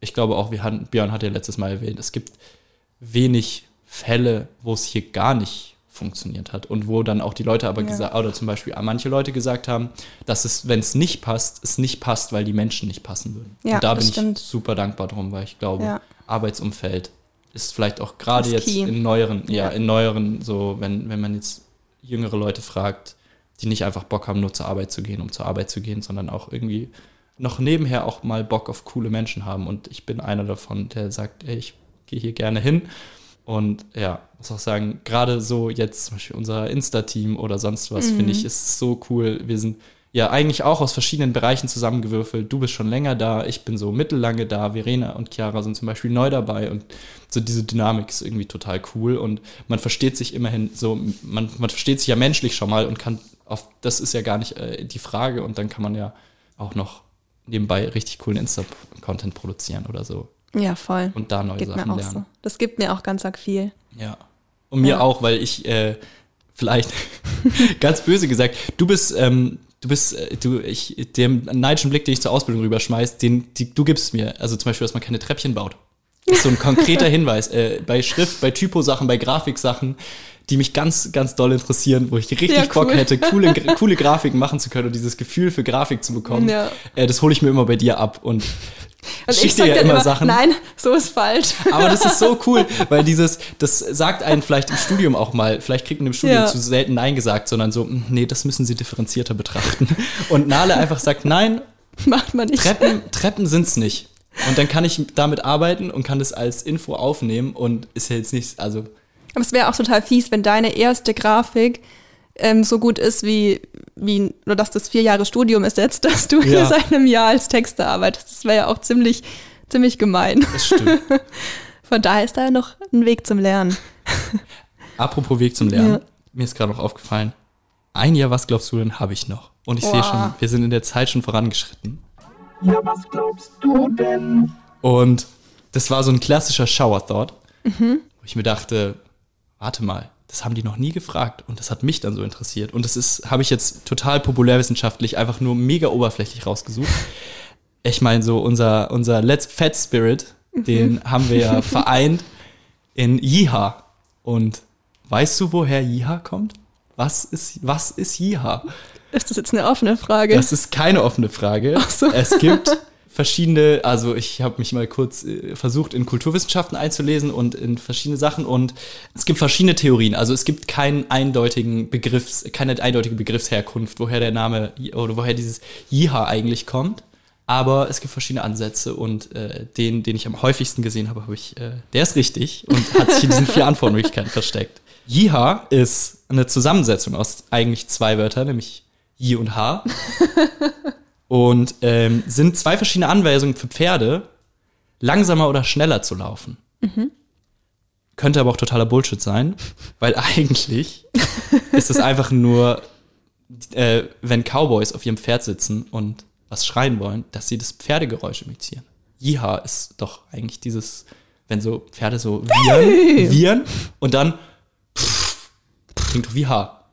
ich glaube auch, wir hatten, Björn hat ja letztes Mal erwähnt, es gibt wenig Fälle, wo es hier gar nicht funktioniert hat und wo dann auch die Leute aber
Ja.
gesagt, oder zum Beispiel manche Leute gesagt haben, dass es, wenn es nicht passt, es nicht passt, weil die Menschen nicht passen würden.
Ja,
und da bin
stimmt.
ich super dankbar drum, weil ich glaube,
Ja.
Arbeitsumfeld ist vielleicht auch gerade jetzt
key.
in neueren, ja,
Ja.
in neueren, so, wenn, wenn man jetzt jüngere Leute fragt, die nicht einfach Bock haben, nur zur Arbeit zu gehen, um zur Arbeit zu gehen, sondern auch irgendwie noch nebenher auch mal Bock auf coole Menschen haben. Und ich bin einer davon, der sagt, ey, ich gehe hier gerne hin. Und ja, muss auch sagen, gerade so jetzt zum Beispiel unser Insta-Team oder sonst was, finde ich, ist so cool. Wir sind ja eigentlich auch aus verschiedenen Bereichen zusammengewürfelt. Du bist schon länger da, ich bin so mittellange da, Verena und Chiara sind zum Beispiel neu dabei und so diese Dynamik ist irgendwie total cool und man versteht sich immerhin so, man, man versteht sich ja menschlich schon mal und kann auf, das ist ja gar nicht äh, die Frage und dann kann man ja auch noch nebenbei richtig coolen Insta-Content produzieren oder so
Ja, voll.
und da neue
Geht
Sachen lernen.
so. Das gibt mir auch ganz arg viel.
Ja. Und mir
Ja.
auch, weil ich äh, vielleicht <laughs> ganz böse gesagt, du bist, ähm, du bist, äh, du, ich, dem neidischen Blick, den ich zur Ausbildung rüberschmeiß, den die, du gibst mir. Also zum Beispiel, dass man keine Treppchen baut. Das ist so ein konkreter <laughs> Hinweis. Äh, bei Schrift, bei Typosachen, bei Grafiksachen, die mich ganz, ganz doll interessieren, wo ich richtig
Ja,
Bock
cool.
hätte, coole, <laughs> coole Grafiken machen zu können und dieses Gefühl für Grafik zu bekommen.
Ja.
Äh, das hole ich mir immer bei dir ab und
Und
schick
ich
dir
sag
ja immer
immer,
Sachen.
nein, so ist falsch.
Aber das ist so <laughs> cool, weil dieses, das sagt einen vielleicht im Studium auch mal, vielleicht kriegt man im Studium
Ja.
zu selten Nein gesagt, sondern so, "Mm, nee, das müssen Sie differenzierter betrachten. Und Nale einfach sagt, nein, <laughs>
Macht man nicht.
Treppen, Treppen sind's nicht. Und dann kann ich damit arbeiten und kann das als Info aufnehmen und ist ja jetzt nicht, also
Aber es wäre auch total fies, wenn deine erste Grafik ähm, so gut ist wie, wie, oder dass das vier Jahre Studium ist jetzt, <laughs> dass du
Ja.
seit einem Jahr als Texter arbeitest. Das wäre ja auch ziemlich, ziemlich gemein.
das stimmt. <laughs>
Von daher ist da ja noch ein Weg zum Lernen. <laughs>
Apropos Weg zum Lernen,
Ja.
mir ist gerade noch aufgefallen, ein Jahr, was glaubst du denn, habe ich noch? Und ich sehe schon, wir sind in der Zeit schon vorangeschritten.
Ja, was glaubst du denn?
Und das war so ein klassischer Shower-Thought, wo ich mir dachte, warte mal, das haben die noch nie gefragt und das hat mich dann so interessiert. Und das ist, habe ich jetzt total populärwissenschaftlich einfach nur mega oberflächlich rausgesucht. <laughs> Ich meine, so unser, unser Let's Fat Spirit, den haben wir ja <laughs> vereint in Jiha. Und weißt du, woher Jiha kommt? Was ist, was ist Jiha?
Ist das jetzt eine offene Frage?
Das ist keine offene Frage.
so.
Es gibt <laughs> verschiedene, also ich habe mich mal kurz äh, versucht, in Kulturwissenschaften einzulesen und in verschiedene Sachen und es gibt verschiedene Theorien. Also es gibt keinen eindeutigen Begriffs, keine eindeutige Begriffsherkunft, woher der Name oder woher dieses Jiha eigentlich kommt. Aber es gibt verschiedene Ansätze und äh, den, den ich am häufigsten gesehen habe, habe ich, äh, der ist richtig und hat sich in diesen vier Antwortmöglichkeiten versteckt. Jiha ist eine Zusammensetzung aus eigentlich zwei Wörtern, nämlich Yi und Ha. Und ähm, sind zwei verschiedene Anweisungen für Pferde, langsamer oder schneller zu laufen. Könnte aber auch totaler Bullshit sein, weil <laughs> eigentlich ist es einfach nur, äh, wenn Cowboys auf ihrem Pferd sitzen und was schreien wollen, dass sie das Pferdegeräusch imitieren. Jiha ist doch eigentlich dieses, wenn so Pferde so wiehern, wiehern und dann klingt doch wie H.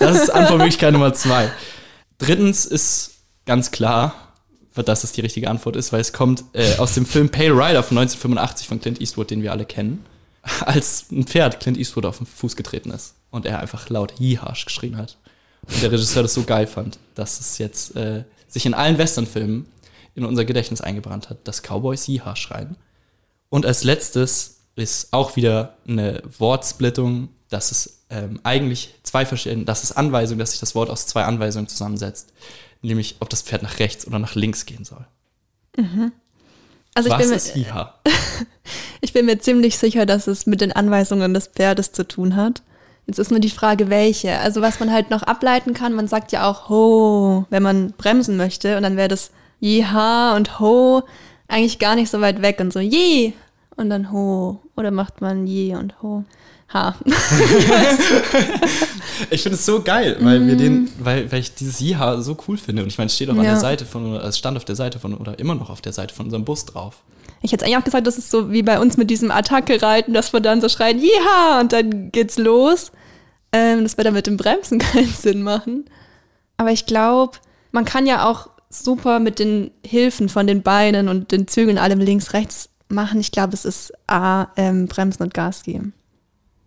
Das ist Antwortmöglichkeit Nummer zwei. Drittens ist ganz klar, dass es die richtige Antwort ist, weil es kommt äh, aus dem Film Pale Rider von 1985 von Clint Eastwood, den wir alle kennen, als ein Pferd Clint Eastwood auf den Fuß getreten ist und er einfach laut Yeehash geschrien hat. Und der Regisseur das so geil fand, dass es jetzt äh, sich in allen Westernfilmen in unser Gedächtnis eingebrannt hat, dass Cowboys Yeehaw schreien. Und als letztes ist auch wieder eine Wortsplittung, dass es ähm, eigentlich zwei verschiedene, dass es Anweisungen, dass sich das Wort aus zwei Anweisungen zusammensetzt, nämlich ob das Pferd nach rechts oder nach links gehen soll.
Also ich
Was
bin, mir,
ist Jiha? <laughs>
ich bin mir ziemlich sicher, dass es mit den Anweisungen des Pferdes zu tun hat. Jetzt ist nur die Frage, welche. Also was man halt noch ableiten kann, man sagt ja auch Ho, wenn man bremsen möchte. Und dann wäre das Jeha und Ho eigentlich gar nicht so weit weg. Und so Je und dann Ho. Oder macht man Je und Ho. Ha. <laughs>
Ich finde es so geil, weil wir den, weil, weil ich dieses Jiha so cool finde. Und ich meine, es steht auch an
Mhm. Ja.
der Seite von, es stand auf der Seite von, oder immer noch auf der Seite von unserem Bus drauf.
Ich hätte eigentlich auch gesagt, das ist so wie bei uns mit diesem Attacke-Reiten, dass wir dann so schreien, Jeha, und dann geht's los. Ähm, das wird dann mit dem Bremsen <laughs> keinen Sinn machen. Aber ich glaube, man kann ja auch super mit den Hilfen von den Beinen und den Zügeln allem links, rechts machen. Ich glaube, es ist A, ähm, Bremsen und Gas geben.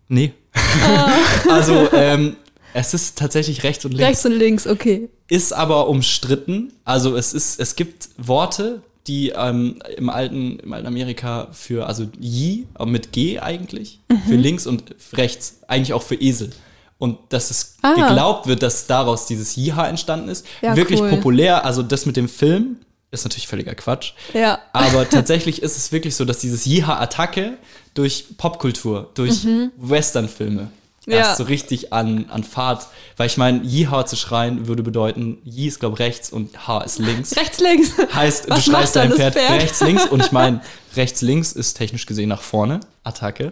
Nee.
Ah. <laughs>
also, ähm, es ist tatsächlich rechts und links.
Rechts und links, okay.
Ist aber umstritten. Also es ist, es gibt Worte, die ähm, im alten, im alten Amerika für, also Yi, aber mit G eigentlich,
Mhm.
für links und rechts, eigentlich auch für Esel. Und dass es
Ah.
geglaubt wird, dass daraus dieses Jiha entstanden ist.
Ja,
Wirklich
cool.
populär. Also das mit dem Film ist natürlich völliger Quatsch.
Ja.
Aber <laughs> tatsächlich ist es wirklich so, dass dieses Jiha-Attacke durch Popkultur, durch Westernfilme
Mhm. Ja.
erst so richtig an, an Fahrt. Weil ich meine, Jiha zu schreien würde bedeuten, Yi ist, glaube rechts und H ist links.
Rechts, links.
Heißt,
Was
du schreist dein Pferd,
Pferd?
rechts, links. Und ich <laughs> meine, rechts, links ist technisch gesehen nach vorne. Attacke.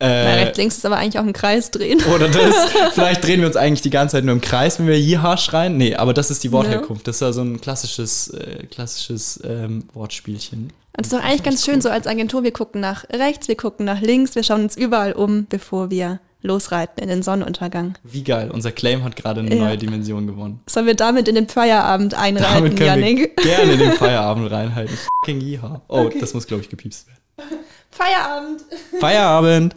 Na,
Äh,
rechts, links ist aber eigentlich auch im Kreis drehen. <laughs>
oder das. <laughs> Vielleicht drehen wir uns eigentlich die ganze Zeit nur im Kreis, wenn wir Jiha schreien. Nee, aber das ist die Wortherkunft. Das ist ja so ein klassisches, äh, klassisches ähm, Wortspielchen.
Und es ist doch eigentlich ganz schön so als Agentur, wir gucken nach rechts, wir gucken nach links, wir schauen uns überall um, bevor wir losreiten in den Sonnenuntergang.
Wie geil. Unser Claim hat gerade eine
Ja.
neue Dimension gewonnen.
Sollen wir damit in den Feierabend einreiten,
Damit können wir
Janik?
gerne in den <laughs> Feierabend reinhalten. Fucking Jiha. Oh, das muss, glaube ich, gepiepst werden.
Feierabend!
Feierabend.